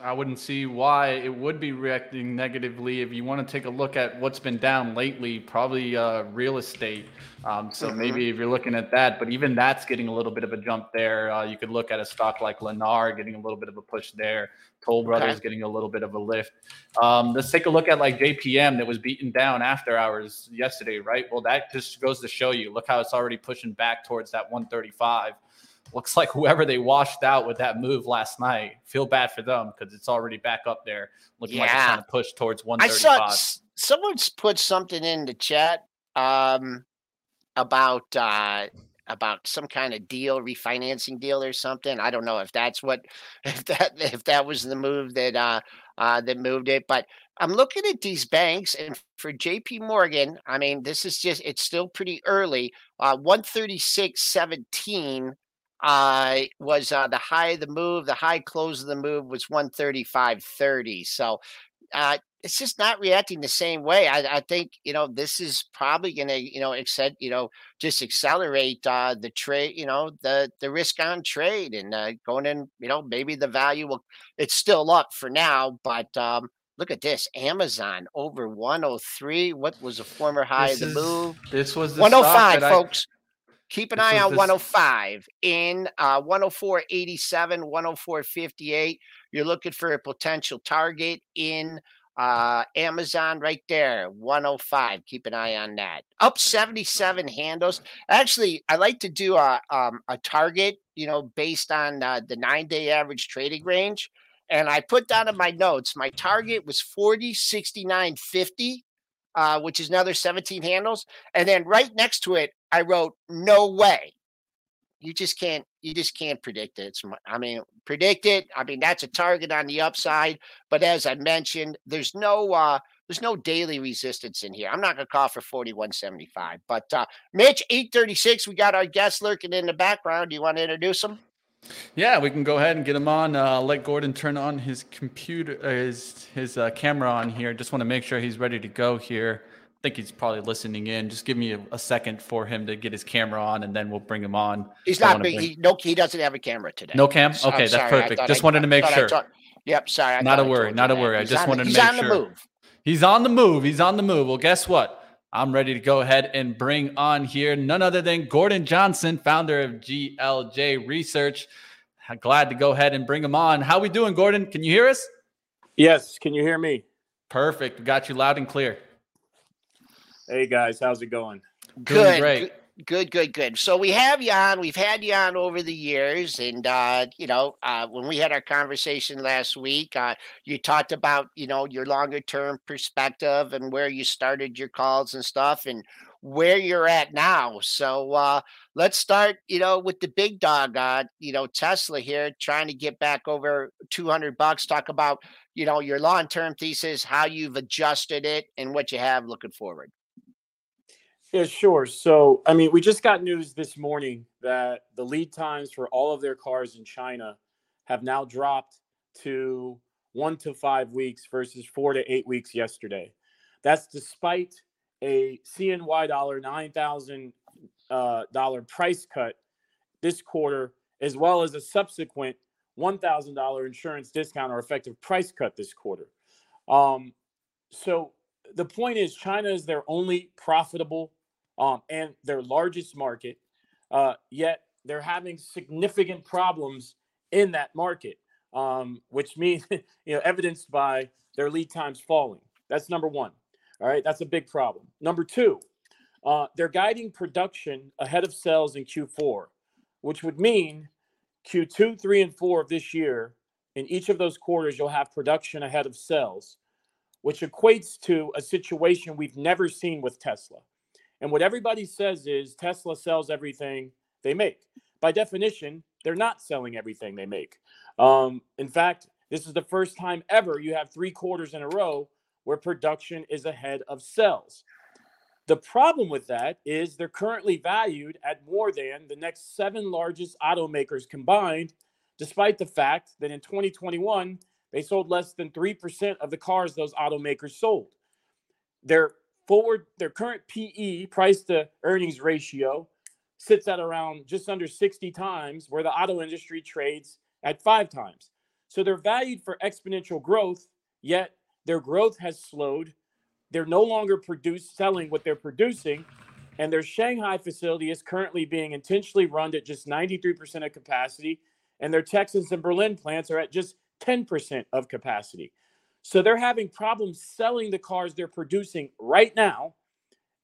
I wouldn't see why it would be reacting negatively. If you want to take a look at what's been down lately, probably uh, real estate. Um, so mm-hmm. maybe if you're looking at that, but even that's getting a little bit of a jump there. Uh, you could look at a stock like Lennar getting a little bit of a push there. Toll Brothers okay. getting a little bit of a lift. Um, let's take a look at like JPM that was beaten down after hours yesterday, right? Well, that just goes to show you. Look how it's already pushing back towards that 135 looks like whoever they washed out with that move last night, feel bad for them because it's already back up there, looking yeah. like it's trying to push towards 135. I saw someone's put something in the chat. Um, about uh, about some kind of deal, refinancing deal or something. I don't know if that's what if that if that was the move that uh, uh, that moved it, but I'm looking at these banks, and for J.P. Morgan, I mean, this is just it's still pretty early. Uh, 136.17 uh, was uh, the high of the move. The high close of the move was 135.30. So uh, it's just not reacting the same way. I, I think you know this is probably going to you know accept you know just accelerate uh, the trade you know the the risk on trade and uh, going in you know maybe the value will it's still up for now, but um, look at this Amazon over 103. What was the former high This of the is- move? This was the 105, stock that I- folks. Keep an This eye on the s- 105 in uh, 104.87, 104.58. You're looking for a potential target in uh, Amazon right there, 105. Keep an eye on that. Up 77 handles. Actually, I like to do a um, a target, you know, based on uh, the nine day average trading range. And I put down in my notes, my target was 40, 69, 50, uh, which is another 17 handles. And then right next to it, I wrote, no way. You just can't, you just can't predict it. It's, I mean, predict it. I mean, that's a target on the upside. But as I mentioned, there's no, uh, there's no daily resistance in here. I'm not going to call for 4175. But uh, Mitch, 836, we got our guest lurking in the background. Do you want to introduce him? Yeah, we can go ahead and get him on. Uh, let Gordon turn on his computer, uh, his his uh, camera on here. Just want to make sure he's ready to go here. I think he's probably listening in. Just give me a, a second for him to get his camera on, and then we'll bring him on. He's I not big. bring- He, no, he doesn't have a camera today. No cam. So- I'm Okay, that's sorry, perfect. Just I- wanted to make sure. told- Yep, sorry. I Not a worry, not a worry. I just on- wanted to make sure. he's on the move. He's on the move. He's on the move. Well, guess what? I'm ready to go ahead and bring on here none other than Gordon Johnson, founder of GLJ Research. Glad to go ahead and bring him on. How we doing, Gordon? Can you hear us? Yes, can you hear me? Perfect. We got you loud and clear. Hey guys, how's it going? Doing Good, great. Good, good, good. So we have you on. We've had you on over the years, and uh, you know, uh, when we had our conversation last week, uh, you talked about you know your longer term perspective and where you started your calls and stuff, and where you're at now. So uh, let's start, you know, with the big dog. Uh, you know, Tesla here trying to get back over 200 bucks. Talk about you know your long term thesis, how you've adjusted it, and what you have looking forward. Yeah, sure. So, I mean, we just got news this morning that the lead times for all of their cars in China have now dropped to one to five weeks versus four to eight weeks yesterday. That's despite a CNY dollar nine thousand uh, dollar price cut this quarter, as well as a subsequent one thousand dollar insurance discount or effective price cut this quarter. Um, so the point is, China is their only profitable um, and their largest market. Uh, yet they're having significant problems in that market, um, which means you know evidenced by their lead times falling. That's number one. All right, that's a big problem. Number two, uh, they're guiding production ahead of sales in Q4, which would mean Q2, three, and four of this year. In each of those quarters, you'll have production ahead of sales, which equates to a situation we've never seen with Tesla. And what everybody says is Tesla sells everything they make. By definition, they're not selling everything they make. Um, in fact, this is the first time ever you have three quarters in a row where production is ahead of sales. The problem with that is they're currently valued at more than the next seven largest automakers combined, despite the fact that in 2021, they sold less than 3% of the cars those automakers sold. Their forward, their current PE, price to earnings ratio, sits at around just under 60 times, where the auto industry trades at five times. So they're valued for exponential growth, yet their growth has slowed. They're no longer produce selling what they're producing, and their Shanghai facility is currently being intentionally run at just 93% of capacity, and their Texas and Berlin plants are at just 10% of capacity. So they're having problems selling the cars they're producing right now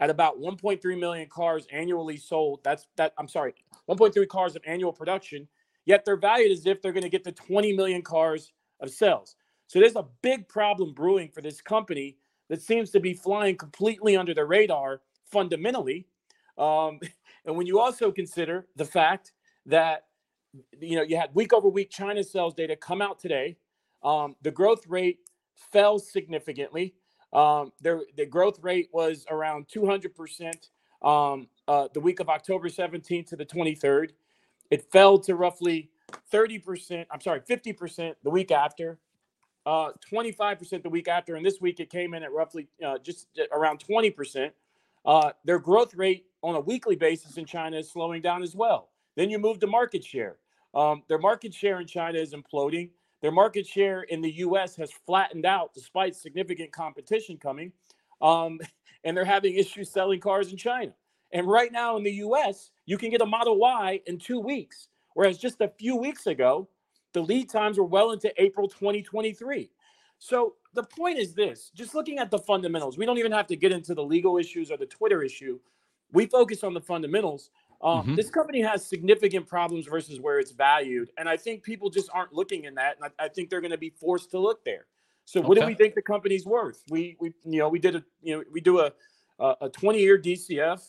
at about 1.3 million cars annually sold. That's that I'm sorry, 1.3 cars of annual production, yet they're valued as if they're going to get to 20 million cars of sales. So there's a big problem brewing for this company that seems to be flying completely under the radar fundamentally. Um, and when you also consider the fact that you know you had week over week China sales data come out today, um, the growth rate fell significantly. Um, there, the growth rate was around 200 percent um, uh, the week of October 17th to the 23rd. It fell to roughly 30 percent. I'm sorry, 50 percent the week after. Uh, 25% the week after, and this week it came in at roughly uh, just around 20%. Uh, their growth rate on a weekly basis in China is slowing down as well. Then you move to market share. Um, their market share in China is imploding. Their market share in the US has flattened out despite significant competition coming. Um, and they're having issues selling cars in China. And right now in the US, you can get a Model Y in two weeks. Whereas just a few weeks ago, the lead times were well into April 2023. So the point is this just looking at the fundamentals, we don't even have to get into the legal issues or the Twitter issue. We focus on the fundamentals. Um, mm-hmm. This company has significant problems versus where it's valued. And I think people just aren't looking in that. And I, I think they're going to be forced to look there. So what do we think the company's worth? We, we, you know, we did a, you know, we do a, a 20 year DCF.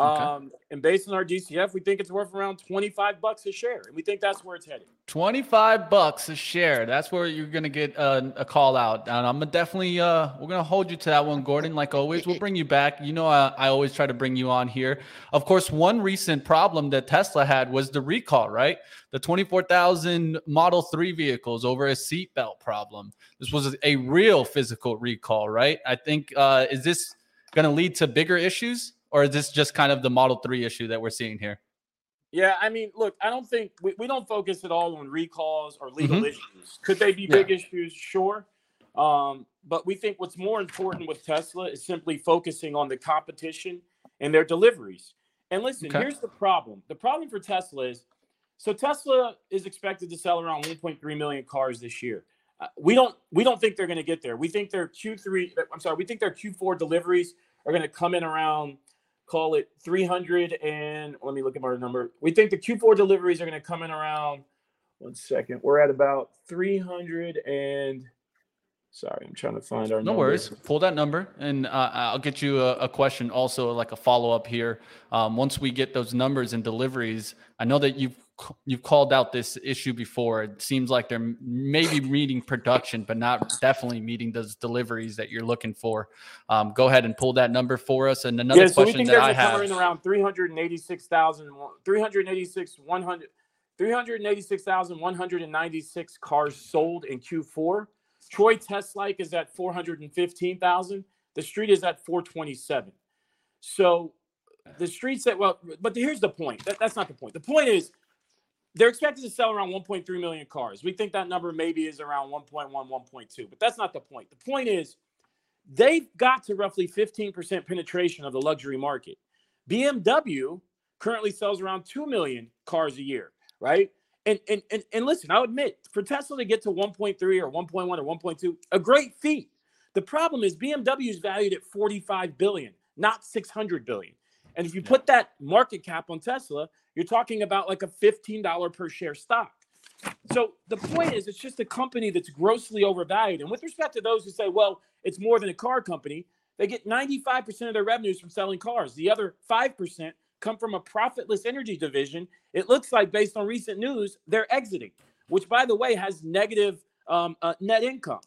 Okay. Um, and based on our DCF, we think it's worth around 25 bucks a share. And we think that's where it's headed. 25 bucks a share. That's where you're going to get a, a, call out. And I'm gonna definitely, uh, we're going to hold you to that one, Gordon. Like always, we'll bring you back. You know, I, I always try to bring you on here. Of course, one recent problem that Tesla had was the recall, right? The 24,000 Model 3 vehicles over a seatbelt problem. This was a real physical recall, right? I think, uh, is this going to lead to bigger issues? Or is this just kind of the Model 3 issue that we're seeing here? Yeah, I mean, look, I don't think we, we don't focus at all on recalls or legal mm-hmm. issues. Could they be big issues? Sure. Um, but we think what's more important with Tesla is simply focusing on the competition and their deliveries. And listen, okay. here's the problem. The problem for Tesla is so Tesla is expected to sell around 1.3 million cars this year. Uh, we don't we don't think they're going to get there. We think their Q3 I'm sorry, we think their Q4 deliveries are going to come in around call it 300 and let me look at my number. We think the Q4 deliveries are going to come in around one second. We're at about 300 and sorry, I'm trying to find our. No worries. Pull that number, and uh, I'll get you a, a, question also, like a follow up here. Um, once we get those numbers and deliveries, I know that you've you've called out this issue before. It seems like they're maybe meeting production, but not definitely meeting those deliveries that you're looking for. Um, go ahead and pull that number for us. And another yeah, so question that I have. in around 386,000, 386, 100, 386,196 cars sold in Q4. Troy Teslike is at 415,000. The street is at 427. So the street said, well, but here's the point. That, that's not the point. The point is they're expected to sell around 1.3 million cars. We think that number maybe is around 1.1, 1.2, but that's not the point. The point is they've got to roughly 15% penetration of the luxury market. BMW currently sells around 2 million cars a year, right? And, and, and, and listen, I'll admit, for Tesla to get to 1.3 or 1.1 or 1.2, a great feat. The problem is BMW is valued at 45 billion, not 600 billion. And if you put that market cap on Tesla, you're talking about like a $15 per share stock. So the point is, it's just a company that's grossly overvalued. And with respect to those who say, well, it's more than a car company, they get 95% of their revenues from selling cars. The other 5% come from a profitless energy division. It looks like, based on recent news, they're exiting, which, by the way, has negative um, uh, net income.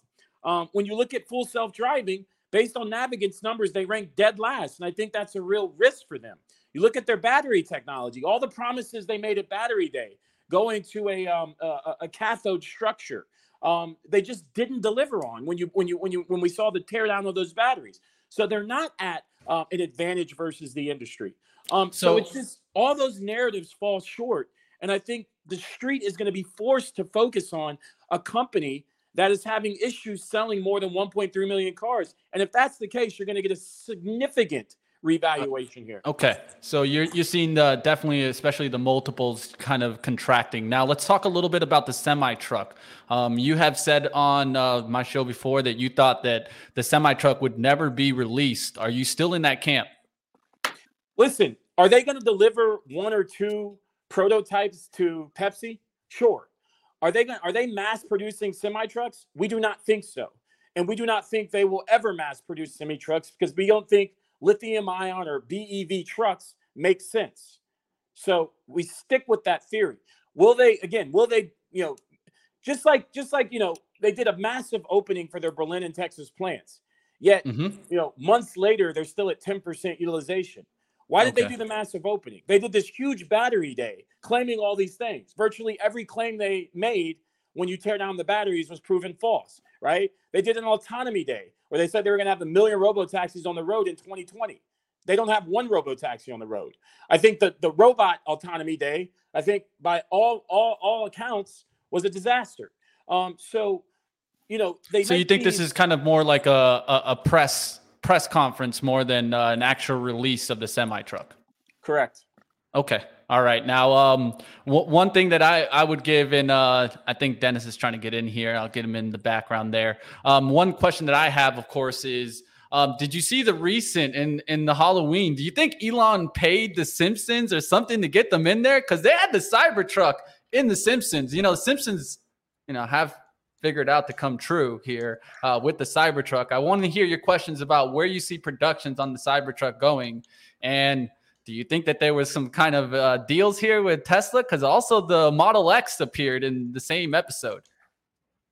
Um, when you look at full self driving, based on Navigant's numbers, they rank dead last. And I think that's a real risk for them. You look at their battery technology, all the promises they made at Battery Day, going to a, um, a, a cathode structure. Um, they just didn't deliver on when you when you when you when we saw the teardown of those batteries. So they're not at uh, an advantage versus the industry. Um, so, so it's just all those narratives fall short, and I think the street is going to be forced to focus on a company that is having issues selling more than 1.3 million cars. And if that's the case, you're going to get a significant revaluation here. Okay, so you're you're seeing the, definitely, especially the multiples kind of contracting. Now let's talk a little bit about the semi truck. Um, you have said on uh, my show before that you thought that the semi truck would never be released. Are you still in that camp? Listen, are they going to deliver one or two prototypes to Pepsi? Sure. Are they going? Are they mass producing semi trucks? We do not think so, and we do not think they will ever mass produce semi trucks because we don't think lithium ion or BEV trucks make sense. So we stick with that theory. Will they again? Will they? You know, just like just like you know, they did a massive opening for their Berlin and Texas plants. Yet, Mhm. you know, months later, they're still at 10% utilization. Why did they do the massive opening? They did this huge battery day claiming all these things. Virtually every claim they made when you tear down the batteries was proven false, right? They did an autonomy day where they said they were going to have a million robo taxis on the road in 2020. They don't have one robo taxi on the road. I think that the robot autonomy day, I think by all all all accounts, was a disaster. Um, so, you know, they. So you think this is kind of more like a a, a press press conference more than uh, an actual release of the semi truck? correct? Okay. All right. Now, um, w- one thing that I, I would give, and uh, I think Dennis is trying to get in here. I'll get him in the background there. Um, one question that I have, of course, is um, did you see the recent in in the Halloween? Do you think Elon paid the Simpsons or something to get them in there? Because they had the Cybertruck in the Simpsons. You know, Simpsons, you know, have figured out to come true here uh, with the Cybertruck. I want to hear your questions about where you see productions on the Cybertruck going, and do you think that there was some kind of uh, deals here with Tesla? Because also the Model X appeared in the same episode.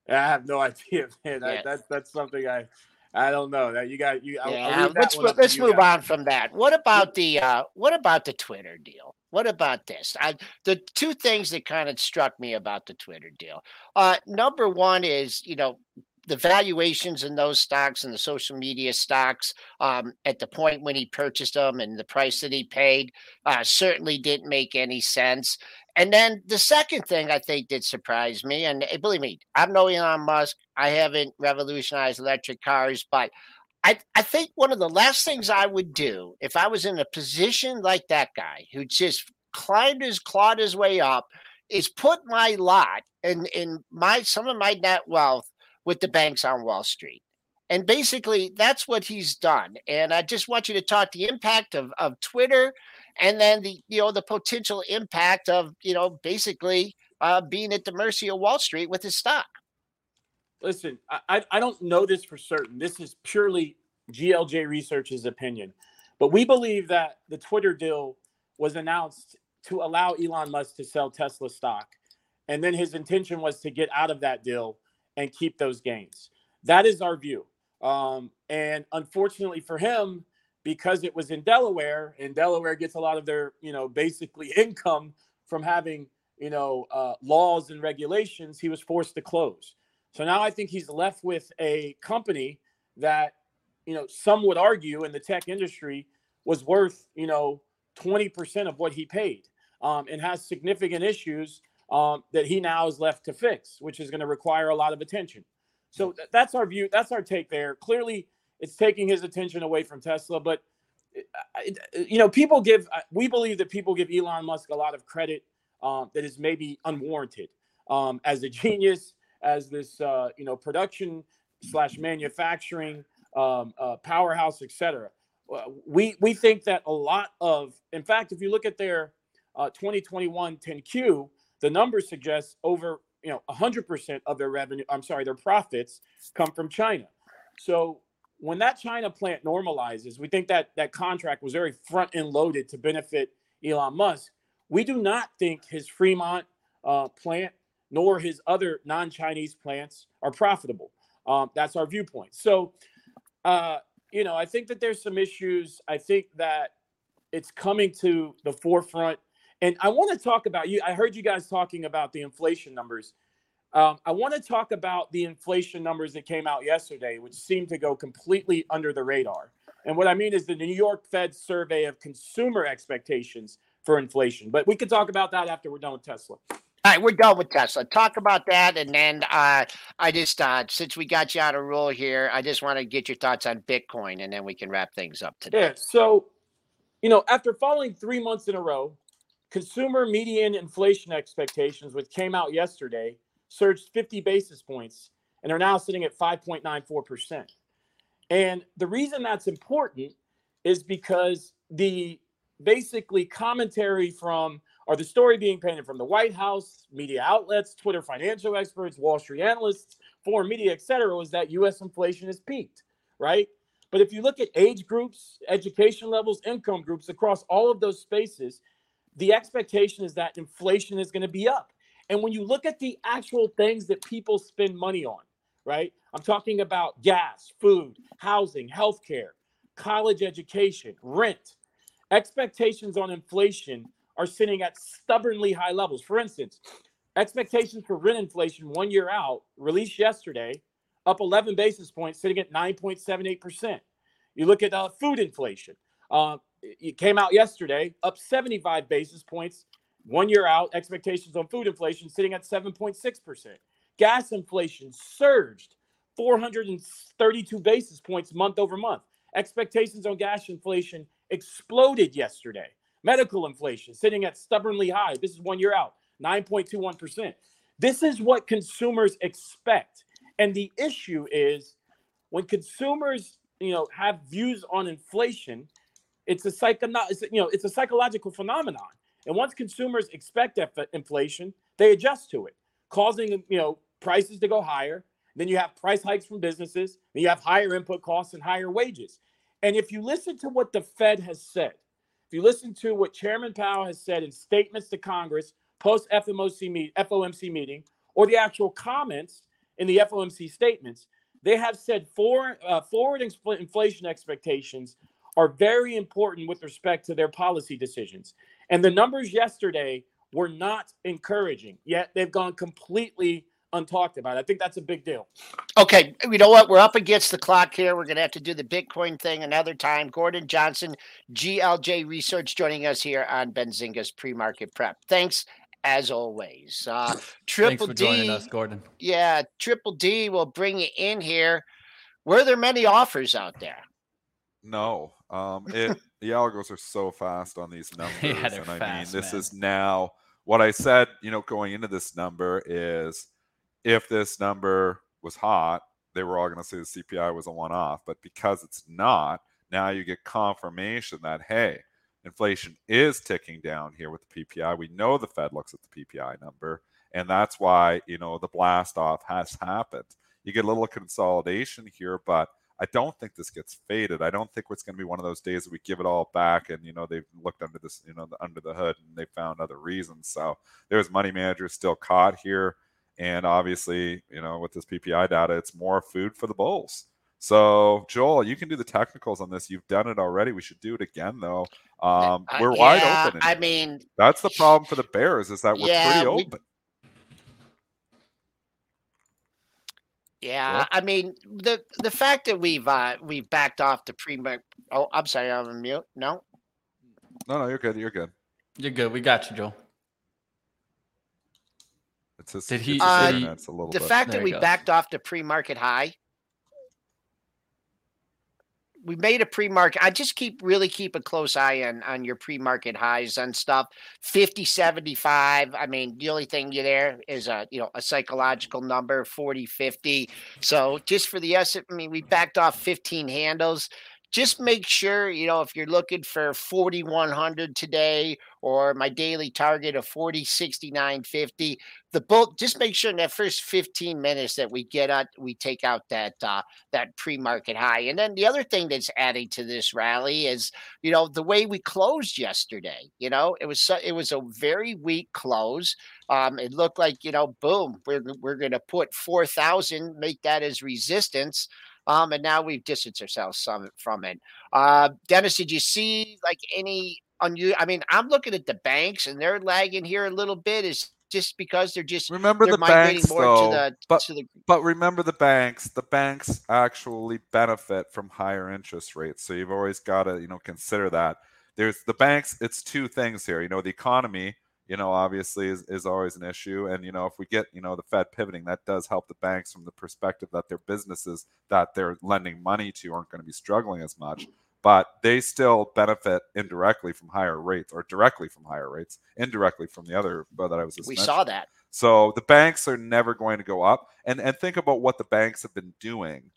I have no idea, man. That, Yeah. that's that's something I I don't know. That you got you. I'll- I'll Yeah, let's one mo- up to let's move guys. on from that. What about the uh, what about the Twitter deal? What about this? I, the two things that kind of struck me about the Twitter deal. Uh, number one is you know the valuations in those stocks and the social media stocks um, at the point when he purchased them and the price that he paid uh, certainly didn't make any sense. And then the second thing I think did surprise me, and eh, believe me, I'm no Elon Musk. I haven't revolutionized electric cars, but I, I think one of the last things I would do if I was in a position like that guy who just climbed his clawed his way up is put my lot and in my some of my net wealth with the banks on Wall Street. And basically that's what he's done. And I just want you to talk the impact of, of Twitter and then the you know the potential impact of you know basically uh, being at the mercy of Wall Street with his stock. Listen, I, I don't know this for certain. This is purely GLJ Research's opinion, but we believe that the Twitter deal was announced to allow Elon Musk to sell Tesla stock, and then his intention was to get out of that deal and keep those gains. That is our view. Um, and unfortunately for him, because it was in Delaware, and Delaware gets a lot of their, you know, basically income from having, you know, uh, laws and regulations, he was forced to close. So now I think he's left with a company that, you know, some would argue in the tech industry was worth, you know, 20% of what he paid um, and has significant issues um, that he now is left to fix, which is going to require a lot of attention. So th- that's our view. That's our take there. Clearly, it's taking his attention away from Tesla, but it- you know, people give. uh, We believe that people give Elon Musk a lot of credit um, that is maybe unwarranted um, as a genius, as this uh, you know production slash manufacturing um, uh, powerhouse, etc. We we think that a lot of, in fact, if you look at their uh, 2021 10Q, the numbers suggest over you know 100% of their revenue i'm sorry their profits come from china so when that china plant normalizes we think that that contract was very front end loaded to benefit elon musk we do not think his fremont uh, plant nor his other non-chinese plants are profitable um, that's our viewpoint so uh, you know i think that there's some issues i think that it's coming to the forefront and I want to talk about you. I heard you guys talking about the inflation numbers. Um, I want to talk about the inflation numbers that came out yesterday, which seemed to go completely under the radar. And what I mean is the New York Fed survey of consumer expectations for inflation. But we can talk about that after we're done with Tesla. All right, we're done with Tesla. Talk about that, and then uh, I just uh, since we got you out of rule here, I just want to get your thoughts on Bitcoin, and then we can wrap things up today. Yeah. So, you know, after falling three months in a row, consumer median inflation expectations, which came out yesterday, surged 50 basis points and are now sitting at 5.94%. And the reason that's important is because the basically commentary from or the story being painted from the White House, media outlets, Twitter financial experts, Wall Street analysts, foreign media, et cetera, was that US inflation has peaked, right? But if you look at age groups, education levels, income groups across all of those spaces, the expectation is that inflation is going to be up. And when you look at the actual things that people spend money on, right? I'm talking about gas, food, housing, healthcare, college education, rent. Expectations on inflation are sitting at stubbornly high levels. For instance, expectations for rent inflation one year out, released yesterday, up 11 basis points, sitting at 9.78%. You look at uh, food inflation, uh, it came out yesterday, up 75 basis points, one year out, expectations on food inflation sitting at 7.6%. Gas inflation surged 432 basis points month over month. Expectations on gas inflation exploded yesterday. Medical inflation sitting at stubbornly high. This is one year out, 9.21%. This is what consumers expect. And the issue is when consumers, you know, have views on inflation, it's a psycho, you know, it's a psychological phenomenon. And once consumers expect inflation, they adjust to it, causing you know prices to go higher. Then you have price hikes from businesses. Then you have higher input costs and higher wages. And if you listen to what the Fed has said, if you listen to what Chairman Powell has said in statements to Congress post FOMC, meet, FOMC meeting, or the actual comments in the FOMC statements, they have said for, uh, forward inflation expectations are very important with respect to their policy decisions. And the numbers yesterday were not encouraging, yet they've gone completely untalked about. I think that's a big deal. Okay, you know what? We're up against the clock here. We're going to have to do the Bitcoin thing another time. Gordon Johnson, GLJ Research, joining us here on Benzinga's pre-market prep. Thanks as always. Uh, Triple Thanks for D, joining us, Gordon. Yeah, Triple D will bring you in here. Were there many offers out there? No. Um, it the algos are so fast on these numbers, yeah, and I fast, mean, this man. is now what I said. You know, going into this number is if this number was hot, they were all going to say the CPI was a one off. But because it's not, now you get confirmation that, hey, inflation is ticking down here with the PPI. We know the Fed looks at the PPI number. And that's why, you know, the blast off has happened. You get a little consolidation here, but I don't think this gets faded. I don't think it's going to be one of those days that we give it all back and you know they've looked under this you know under the hood and they found other reasons. So there's money managers still caught here. And obviously, you know, with this PPI data, it's more food for the bulls. So, Joel, you can do the technicals on this. You've done it already. We should do it again, though. Um, uh, we're uh, wide yeah, open. I mean, that's the problem for the Bears is that we're yeah, pretty open. We, yeah, I mean the the fact that we've uh, we've backed off the pre. Oh, I'm sorry, I'm on mute. No, no, no, you're good. You're good. You're good. We got you, Joel. It's just, did he? Uh, it's a little the bit. fact there that we backed off the pre-market high. We made a pre-market. I just keep really keep a close eye on on your pre-market highs and stuff. 50, 75. I mean, the only thing you there is a you know a psychological number, 40, 50. So just for the S, I mean, we backed off 15 handles just make sure, you know, if you're looking for 4,100 today or my daily target of 40, 69, 50, the bolt, just make sure in that first 15 minutes that we get out, we take out that, uh, that pre-market high. And then the other thing that's adding to this rally is, you know, the way we closed yesterday, you know, it was, so, it was a very weak close. Um, it looked like, you know, boom, we're, we're going to put 4,000, make that as resistance. Um, and now we've distanced ourselves some from it. Uh, Dennis, did you see like any unusual? I mean, I'm looking at the banks and they're lagging here a little bit. Is just because they're just remember they're the banks though, the, but, the... but remember the banks the banks actually benefit from higher interest rates so you've always got to you know consider that there's the banks it's two things here you know the economy you know, obviously is, is always an issue. And, you know, if we get, you know, the Fed pivoting, that does help the banks from the perspective that their businesses that they're lending money to aren't going to be struggling as much. But they still benefit indirectly from higher rates or directly from higher rates, indirectly from the other uh, that I was just We saw that. So the banks are never going to go up. And and think about what the banks have been doing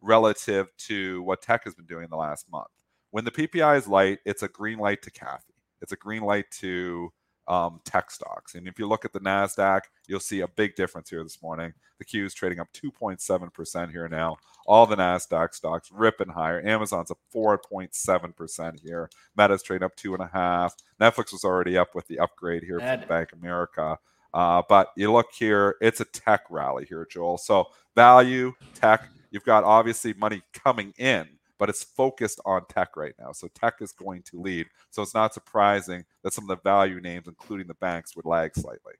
relative to what tech has been doing in the last month. When the PPI is light, it's a green light to Cathie. It's a green light to um, tech stocks. And if you look at the NASDAQ, you'll see a big difference here this morning. The Q is trading up 2.7% here now. All the NASDAQ stocks ripping higher. Amazon's up 4.7% here. Meta's trading up 2.5. Netflix was already up with the upgrade here from Bank America. Uh, but you look here, it's a tech rally here, Joel. So value, tech, you've got obviously money coming in but it's focused on tech right now. So tech is going to lead. So it's not surprising that some of the value names, including the banks, would lag slightly.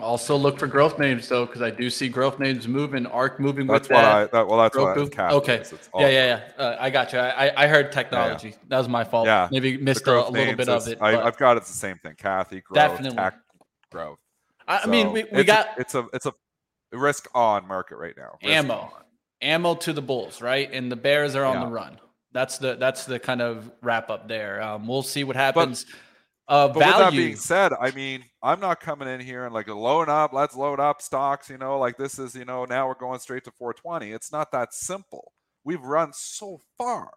Also look for growth names though, because I do see growth names moving, ARK moving that's with what that. I, that. Well, that's Roku. what I Okay. Yeah, yeah, yeah. Uh, I got you. I, I heard technology. Yeah, yeah. That was my fault. Yeah. Maybe missed a, a, little bit of it. I, have got it's the same thing. Cathie, growth, Definitely. tech, growth. I, so mean, we, we got a, it's a it's a risk on market right now. Risk ammo, on. Ammo to the bulls, right? And the bears are on yeah. the run. That's the that's the kind of wrap up there. Um, we'll see what happens. But, uh, but value. with that being said, I mean, I'm not coming in here and like load up, let's load up stocks. You know, like this is you know now we're going straight to 420. It's not that simple. We've run so far.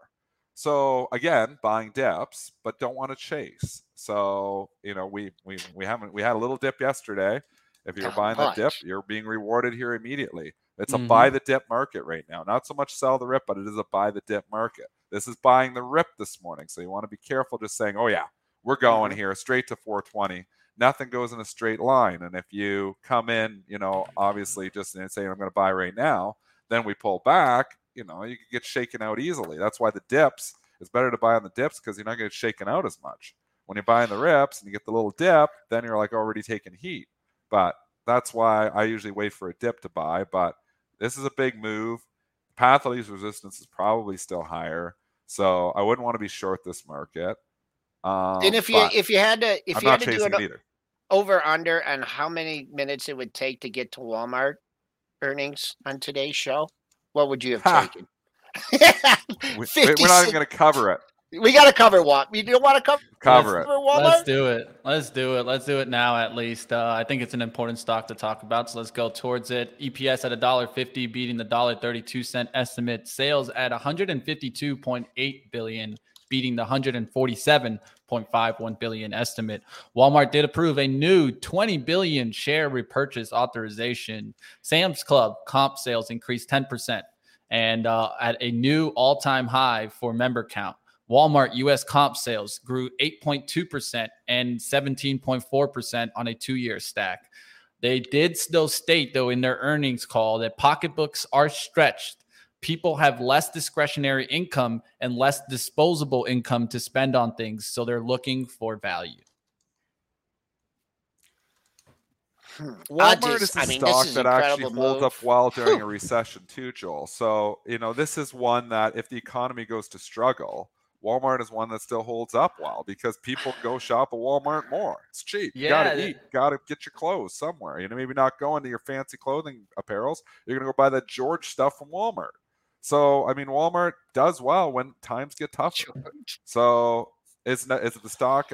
So again, buying dips, but don't want to chase. So you know, we we we haven't we had a little dip yesterday. If you're buying that dip, you're being rewarded here immediately. It's a mm-hmm. buy the dip market right now. Not so much sell the rip, but it is a buy the dip market. This is buying the rip this morning. So you want to be careful just saying, oh, yeah, we're going mm-hmm. here straight to 420. Nothing goes in a straight line. And if you come in, you know, obviously just saying, I'm going to buy right now, then we pull back, you know, you can get shaken out easily. That's why the dips, it's better to buy on the dips because you're not going to get shaken out as much. When you're buying the rips and you get the little dip, then you're like already taking heat. But that's why I usually wait for a dip to buy. But this is a big move. Path of least resistance is probably still higher. So I wouldn't want to be short this market. Um, and if you if you had to if I'm you had to do it over under and how many minutes it would take to get to Walmart earnings on today's show, what would you have ha. taken? we, are not even going to cover it. We got to cover what we don't want to cover. Cover it. Let's do it. Let's do it. Let's do it now. At least uh, I think it's an important stock to talk about. So let's go towards it. EPS at a dollar fifty, beating the dollar thirty-two cent estimate. Sales at one hundred and fifty-two point eight billion, beating the one hundred and forty-seven point five one billion estimate. Walmart did approve a new twenty billion share repurchase authorization. Sam's Club comp sales increased ten percent and uh, at a new all-time high for member count. Walmart US comp sales grew 8.2% and 17.4% on a two year stack. They did still state, though, in their earnings call that pocketbooks are stretched. People have less discretionary income and less disposable income to spend on things. So they're looking for value. Hmm. Walmart just, is a I mean, stock that actually move. holds up well during a recession too, Joel. So you know this is one that if the economy goes to struggle, Walmart is one that still holds up well because people go shop at Walmart more. It's cheap. Yeah, you gotta eat, gotta get your clothes somewhere. You know, maybe not going to your fancy clothing apparels. You're gonna go buy that George stuff from Walmart. So I mean, Walmart does well when times get tough. So it's not it's the stock.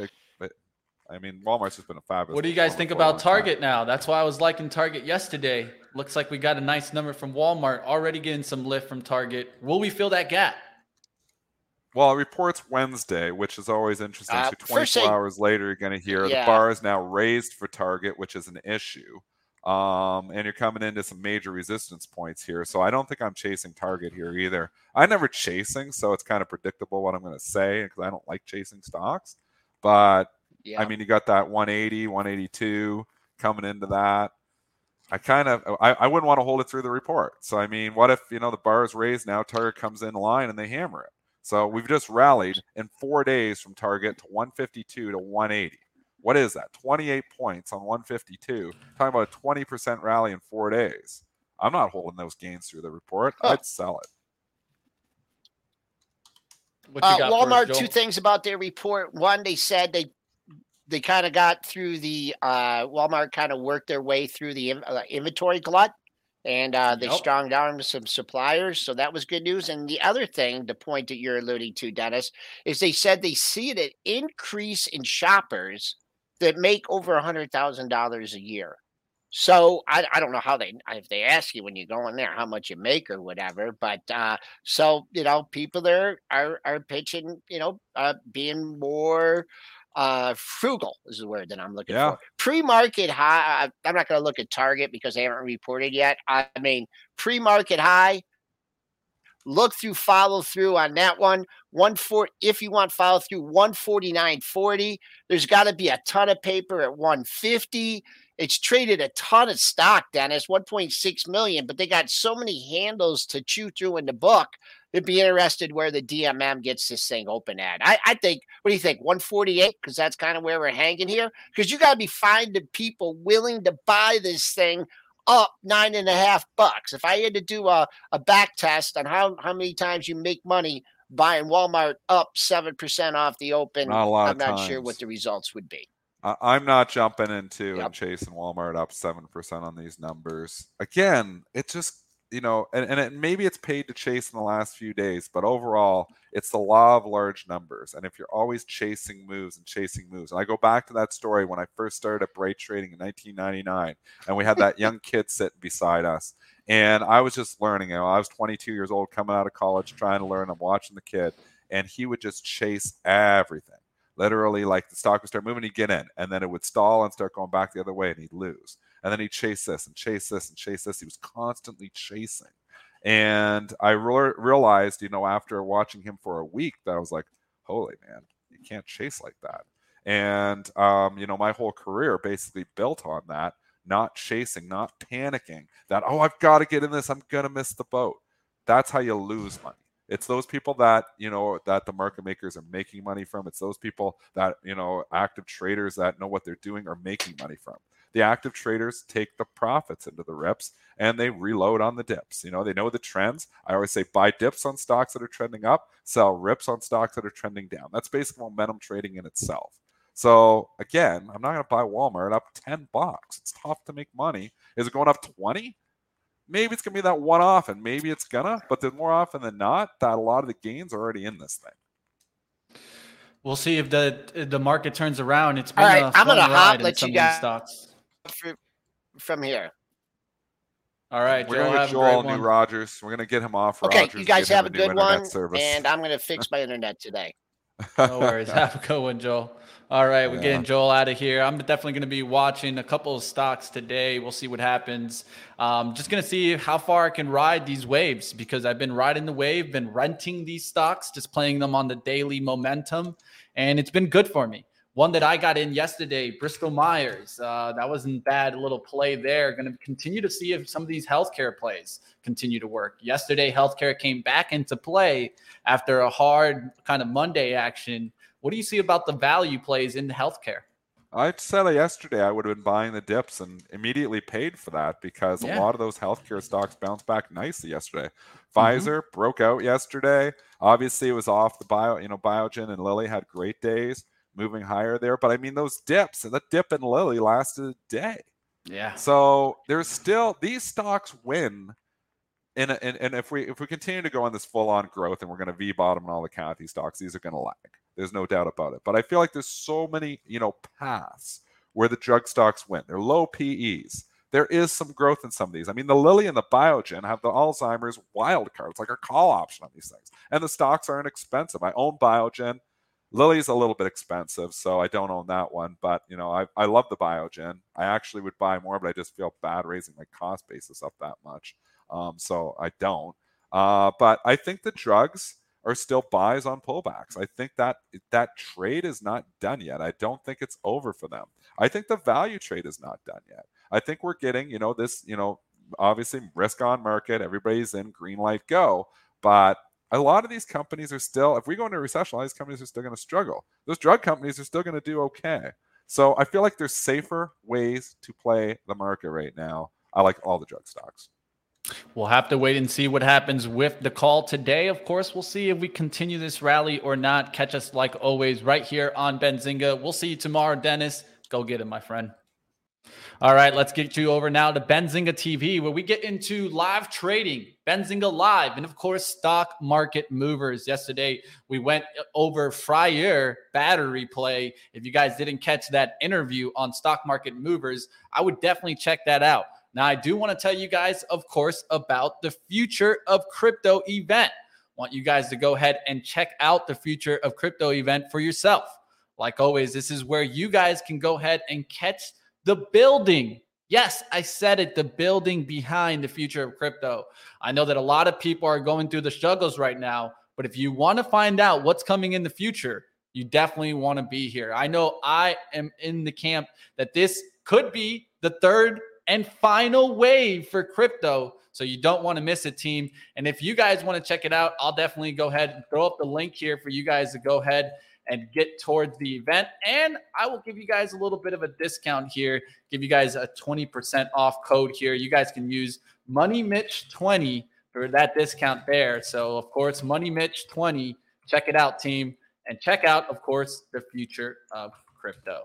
I mean, Walmart's just been a fabulous. What do you guys think about Target now? That's why I was liking Target yesterday. Looks like we got a nice number from Walmart, already getting some lift from Target. Will we fill that gap? Well, it reports Wednesday, which is always interesting. Uh, so 24 hours later, you're going to hear yeah. the bar is now raised for Target, which is an issue. Um, and you're coming into some major resistance points here. So I don't think I'm chasing Target here either. I'm never chasing, so it's kind of predictable what I'm going to say because I don't like chasing stocks. But yeah. I mean, you got that 180, 182 coming into that. I kind of I, I wouldn't want to hold it through the report. So I mean, what if you know the bar is raised now, Target comes in line and they hammer it? So we've just rallied in four days from target to 152 to 180. What is that? 28 points on 152. Talking about a 20% rally in four days. I'm not holding those gains through the report. I'd sell it. Uh, Walmart. two things about their report. One, they said they they kind of got through the uh, Walmart kind of worked their way through the uh, inventory glut and uh, they yep. strong down some suppliers. So that was good news. And the other thing, the point that you're alluding to, Dennis, is they said they see an increase in shoppers that make over a hundred thousand dollars a year. So I, I don't know how they if they ask you when you go in there how much you make or whatever, but uh, so you know people there are are pitching you know uh, being more uh, frugal is the word that I'm looking Yeah. for. Pre-market high. I'm not going to look at Target because they haven't reported yet. I mean pre-market high. Look through follow through on that one. One four if you want follow through 149.40. There's got to be a ton of paper at 150. It's traded a ton of stock, Dennis, 1.6 million, but they got so many handles to chew through in the book. They'd be interested where the DMM gets this thing open at. I, I think, what do you think? 148? Because that's kind of where we're hanging here. Because you got to be finding people willing to buy this thing up nine and a half bucks. If I had to do a, a back test on how, how many times you make money buying Walmart up 7% off the open, Not a lot I'm not sure what the results would be. I'm not jumping into Yep. and chasing Walmart up seven percent on these numbers. Again, it just you know, and, and it, maybe it's paid to chase in the last few days, but overall, it's the law of large numbers. And if you're always chasing moves and chasing moves, and I go back to that story when I first started at Bright Trading in 1999, and we had that young kid sitting beside us, and I was just learning. You know, I was 22 years old, coming out of college, trying to learn. I'm watching the kid, and he would just chase everything literally like the stock would start moving, he'd get in, and then it would stall and start going back the other way, and he'd lose. And then he chased chase this and chased this and chased this. He was constantly chasing. And I re- realized, you know, after watching him for a week, that I was like, holy man, you can't chase like that. And, um, you know, my whole career basically built on that not chasing, not panicking, that, oh, I've got to get in this, I'm going to miss the boat. That's how you lose money. It's those people that, you know, that the market makers are making money from. It's those people that, you know, active traders that know what they're doing are making money from. The active traders take the profits into the rips and they reload on the dips. You know, they know the trends. I always say buy dips on stocks that are trending up, sell rips on stocks that are trending down. That's basically momentum trading in itself. So again, I'm not going to buy Walmart up 10 bucks. It's tough to make money. Is it going up 20? Maybe it's going to be that one off, and maybe it's gonna, but then more often than not, that a lot of the gains are already in this thing. We'll see if the the market turns around. It's been All right, a I'm fun gonna hop, ride in let some you of these guys- stocks. Fr- From here. All right, We're Joel, gonna have get a great Joel new. Rogers. We're gonna get him off. Okay, Rogers you guys have a new good one, service. and I'm going to fix my internet today. No worries. Have a good one, Joel. All right, we're Yeah. getting Joel out of here. I'm definitely going to be watching a couple of stocks today. We'll see what happens. Um, just going to see how far I can ride these waves because I've been riding the wave, been renting these stocks, just playing them on the daily momentum, and it's been good for me. One that I got in yesterday, Bristol Myers. Uh, that wasn't bad. Little play there. Going to continue to see if some of these healthcare plays continue to work. Yesterday, healthcare came back into play after a hard kind of Monday action. What do you see about the value plays in healthcare? I said yesterday. I would have been buying the dips and immediately paid for that because Yeah. a lot of those healthcare stocks bounced back nicely yesterday. Mm-hmm. Pfizer broke out yesterday. Obviously, it was off the bio. You know, Biogen and Lilly had great days, moving higher there. But I mean, those dips and that dip in Lilly lasted a day. Yeah. So there's still these stocks win. And, and, and if we if we continue to go on this full on growth and we're going to V bottom and all the county stocks, these are going to lag. There's no doubt about it. But I feel like there's so many you know paths where the drug stocks win. They're low PEs. There is some growth in some of these. I mean, the Lilly and the Biogen have the Alzheimer's wild cards, like a call option on these things, and the stocks aren't expensive. I own Biogen. Lilly's a little bit expensive, so I don't own that one. But you know, I, I love the Biogen. I actually would buy more, but I just feel bad raising my cost basis up that much. Um, so I don't. Uh, but I think the drugs are still buys on pullbacks. I think that that trade is not done yet. I don't think it's over for them. I think the value trade is not done yet. I think we're getting, you know, this, you know, obviously risk on market. Everybody's in green light go, but a lot of these companies are still, if we go into a recession, these companies are still going to struggle. Those drug companies are still going to do okay. So I feel like there's safer ways to play the market right now. I like all the drug stocks. We'll have to wait and see what happens with the call today. Of course, we'll see if we continue this rally or not. Catch us like always right here on Benzinga. We'll see you tomorrow, Dennis. Go get it, my friend. All right, let's get you over now to Benzinga TV, where we get into live trading, Benzinga Live, and of course, stock market movers. Yesterday, we went over Freyr battery play. If you guys didn't catch that interview on stock market movers, I would definitely check that out. Now, I do want to tell you guys, of course, about the future of crypto event. Want you guys to go ahead and check out the future of crypto event for yourself. Like always, this is where you guys can go ahead and catch the building. Yes, I said it, the building behind the future of crypto. I know that a lot of people are going through the struggles right now, but if you want to find out what's coming in the future, you definitely want to be here. I know I am in the camp that this could be the third and final wave for crypto. So you don't want to miss it, team. And if you guys want to check it out, I'll definitely go ahead and throw up the link here for you guys to go ahead and get towards the event. And I will give you guys a little bit of a discount here, give you guys a 20% off code here. You guys can use Money Mitch 20 for that discount there. So, of course, Money Mitch 20. Check it out, team. And check out, of course, the future of crypto.